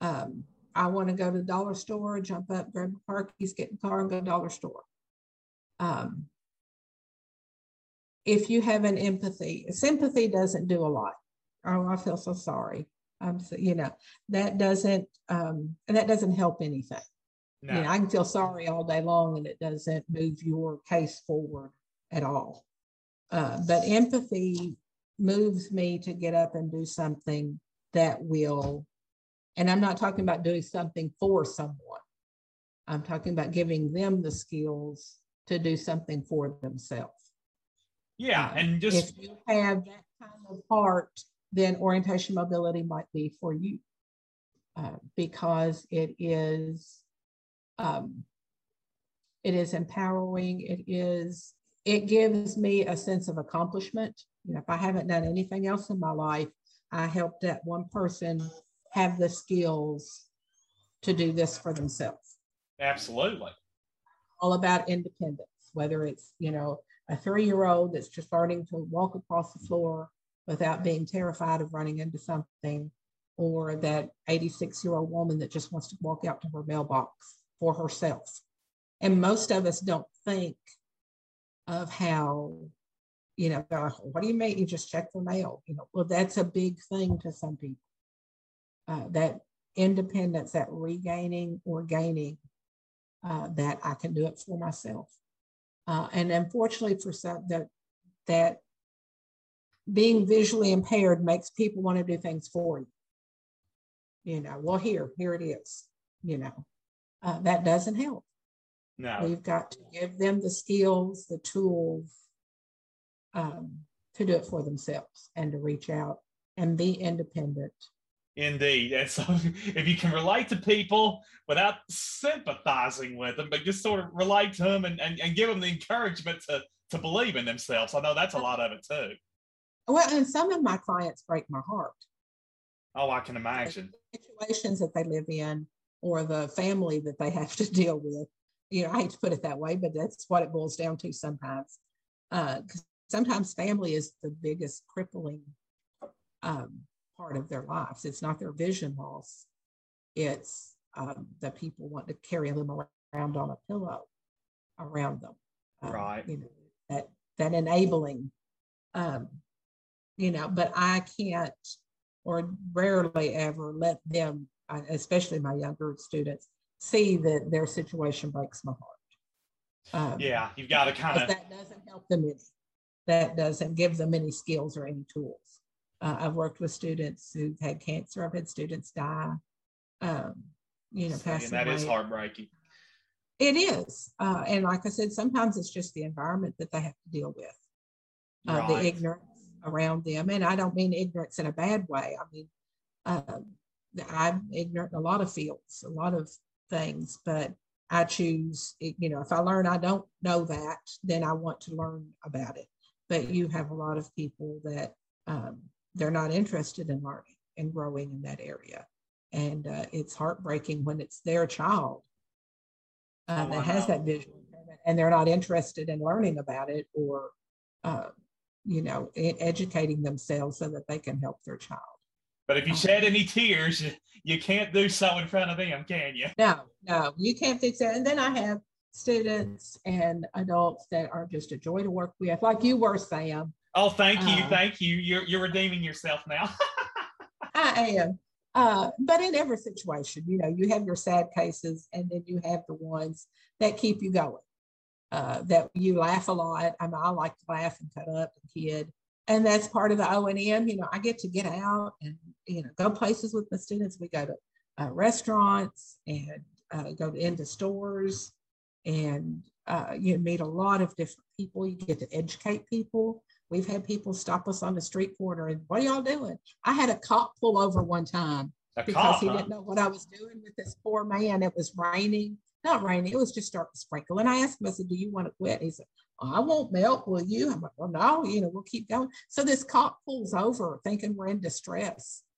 Speaker 2: Um, I want to go to the dollar store, jump up, grab a car keys, get in the car, and go to the dollar store. Um, if you have an empathy, sympathy doesn't do a lot. Oh, I feel so sorry. Um, so, you know, that doesn't, um, and that doesn't help anything. No. You know, I can feel sorry all day long and it doesn't move your case forward at all. Uh, but empathy moves me to get up and do something that will, and I'm not talking about doing something for someone. I'm talking about giving them the skills to do something for themselves.
Speaker 1: Yeah, and just
Speaker 2: if you have that kind of heart then orientation mobility might be for you uh, because it is um, it is empowering. It is it gives me a sense of accomplishment You know, if I haven't done anything else in my life, I helped that one person have the skills to do this for themselves.
Speaker 1: Absolutely.
Speaker 2: All about independence, whether it's, you know, a three year old that's just starting to walk across the floor without being terrified of running into something, or that 86 year old woman that just wants to walk out to her mailbox for herself. And most of us don't think of how, you know, what do you mean you just check the mail? You know, well, that's a big thing to some people. Uh, that independence, that regaining or gaining, uh, that I can do it for myself. Uh, and unfortunately, for some that that being visually impaired makes people want to do things for you. You know, well, here, here it is. You know, uh, that doesn't help.
Speaker 1: No,
Speaker 2: we've got to give them the skills, the tools um, to do it for themselves and to reach out and be independent
Speaker 1: Indeed. And so if you can relate to people without sympathizing with them, but just sort of relate to them and, and, and give them the encouragement to, to believe in themselves. I know that's a lot of it too.
Speaker 2: Well, and some of my clients break my heart.
Speaker 1: Oh, I can imagine.
Speaker 2: The situations that they live in or the family that they have to deal with. You know, I hate to put it that way, but that's what it boils down to sometimes. Uh, sometimes family is the biggest crippling um, part of their lives. It's not their vision loss. It's um, that people want to carry them around on a pillow around them.
Speaker 1: Um, right.
Speaker 2: You know, that, that enabling, um, you know, but I can't or rarely ever let them, especially my younger students, see that their situation breaks my
Speaker 1: heart. Um, yeah, you've got to kind of.
Speaker 2: That doesn't help them any. That doesn't give them any skills or any tools. Uh, I've worked with students who've had cancer. I've had students die. Um, you know,
Speaker 1: passing that away. is heartbreaking.
Speaker 2: It is, uh, and like I said, sometimes it's just the environment that they have to deal with, uh, right. the ignorance around them, and I don't mean ignorance in a bad way. I mean, um, I'm ignorant in a lot of fields, a lot of things, but I choose, you know, if I learn I don't know that, then I want to learn about it. But you have a lot of people that um, they're not interested in learning and growing in that area. And uh, it's heartbreaking when it's their child uh, oh, that has that visual impairment and they're not interested in learning about it or, uh, you know, educating themselves so that they can help their child.
Speaker 1: But if you shed any tears, you can't do so in front of them, can you?
Speaker 2: No, no, you can't fix that. And then I have students and adults that are just a joy to work with, like you were, Sam.
Speaker 1: Oh, thank you, uh, thank you. You're you're redeeming yourself now.
Speaker 2: I am. Uh, but in every situation, you know, you have your sad cases, and then you have the ones that keep you going. Uh, that you laugh a lot. I mean, I like to laugh and cut up and kid, and that's part of the O and M. You know, I get to get out and you know go places with my students. We go to uh, restaurants and uh, go to, into stores, and uh, you meet a lot of different people. You get to educate people. We've had people stop us on the street corner and what are y'all doing? I had a cop pull over one time a because cop, he huh? didn't know what I was doing with this poor man. It was raining, not raining, it was just starting to sprinkle. And I asked him, I said, Do you want to quit? He said, oh, I won't melt, will you? I'm like, Well, no, you know, we'll keep going. So this cop pulls over thinking we're in distress.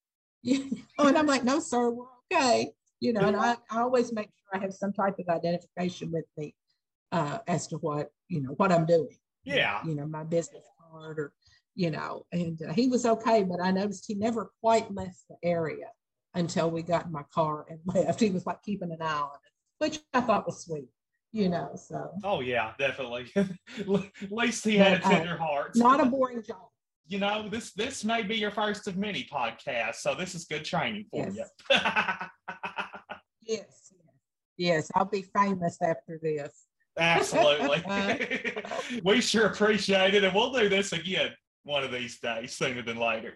Speaker 2: You know, and I'm like, No, sir, we're okay. You know, and I, I always make sure I have some type of identification with me uh, as to what, you know, what I'm doing.
Speaker 1: Yeah.
Speaker 2: You know, my business card or, you know, and uh, he was okay, but I noticed he never quite left the area until we got in my car and left. He was like keeping an eye on it, which I thought was sweet, you know. So.
Speaker 1: Oh yeah, definitely. At least he had but, a uh, tender uh, heart.
Speaker 2: Not a boring job.
Speaker 1: You know, this this may be your first of many podcasts, so this is good training for yes. you.
Speaker 2: yes, yes, I'll be famous after this.
Speaker 1: Absolutely. we sure appreciate it. And we'll do this again one of these days, sooner than later.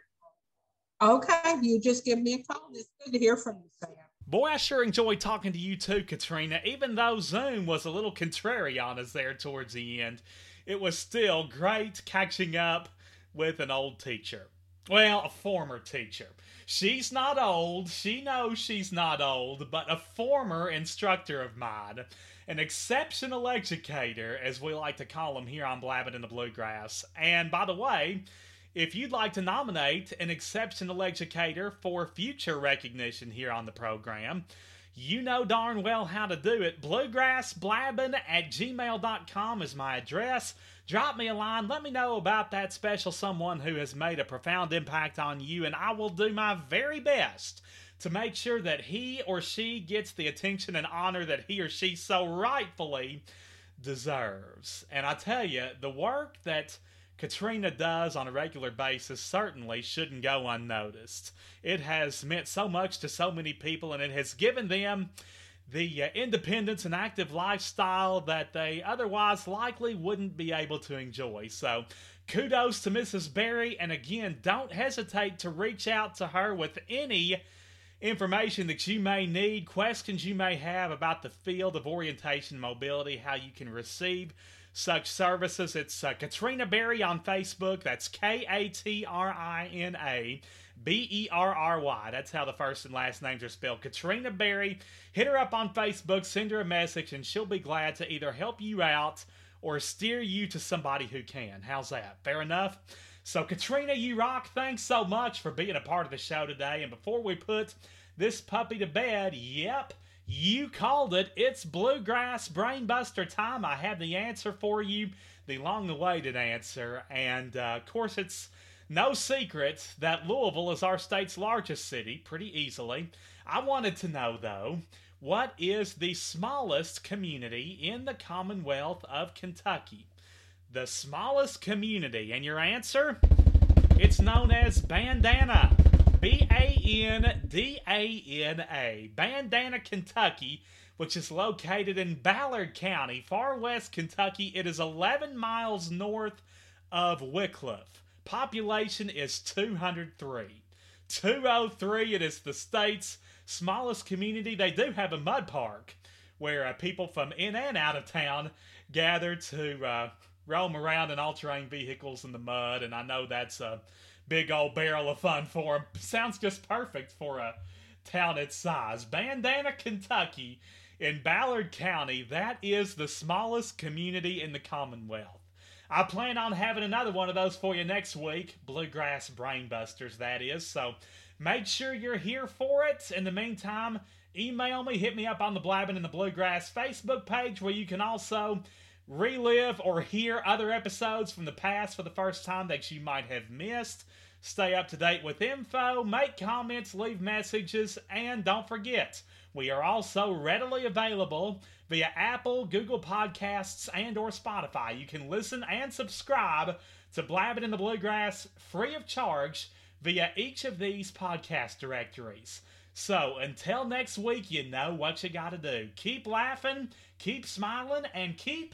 Speaker 2: Okay. You just give me a call. It's good to hear from you, Sam.
Speaker 1: Boy, I sure enjoyed talking to you too, Katrina. Even though Zoom was a little contrary on us there towards the end, it was still great catching up with an old teacher. Well, a former teacher. She's not old. She knows she's not old, but a former instructor of mine an exceptional educator, as we like to call him here on Blabbing in the Bluegrass. And by the way, if you'd like to nominate an exceptional educator for future recognition here on the program, you know darn well how to do it. Bluegrassblabbing at gmail.com is my address. Drop me a line. Let me know about that special someone who has made a profound impact on you, and I will do my very best to make sure that he or she gets the attention and honor that he or she so rightfully deserves. And I tell you, the work that Katrina does on a regular basis certainly shouldn't go unnoticed. It has meant so much to so many people, and it has given them the uh, independence and active lifestyle that they otherwise likely wouldn't be able to enjoy. So, kudos to Mrs. Berry, and again, don't hesitate to reach out to her with any information that you may need, questions you may have about the field of orientation mobility, how you can receive such services. It's uh, Katrina Berry on Facebook. That's K A T R I N A B E R R Y. That's how the first and last names are spelled. Katrina Berry. Hit her up on Facebook, send her a message, and she'll be glad to either help you out or steer you to somebody who can. How's that? Fair enough? So, Katrina, you rock. Thanks so much for being a part of the show today. And before we put this puppy to bed, yep, you called it. It's Bluegrass Brainbuster time. I have the answer for you, the long awaited answer. And uh, of course, it's no secret that Louisville is our state's largest city, pretty easily. I wanted to know, though, what is the smallest community in the Commonwealth of Kentucky? The smallest community. And your answer? It's known as Bandana. B A N D A N A, Bandana, Kentucky, which is located in Ballard County, far west Kentucky. It is 11 miles north of Wickliffe. Population is 203. 203, it is the state's smallest community. They do have a mud park where uh, people from in and out of town gather to uh, roam around in all terrain vehicles in the mud, and I know that's a. Uh, big old barrel of fun for him. Sounds just perfect for a town its size. Bandana, Kentucky, in Ballard County, that is the smallest community in the Commonwealth. I plan on having another one of those for you next week. Bluegrass Brainbusters, that is. So make sure you're here for it. In the meantime, email me, hit me up on the Blabbing in the Bluegrass Facebook page where you can also relive or hear other episodes from the past for the first time that you might have missed. Stay up to date with info, make comments, leave messages, and don't forget, we are also readily available via Apple, Google Podcasts, and or Spotify. You can listen and subscribe to Blabbing in the Bluegrass free of charge via each of these podcast directories. So until next week, you know what you gotta do. Keep laughing, keep smiling, and keep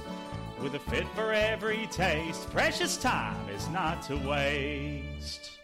Speaker 1: with a fit for every taste. Precious time is not to waste.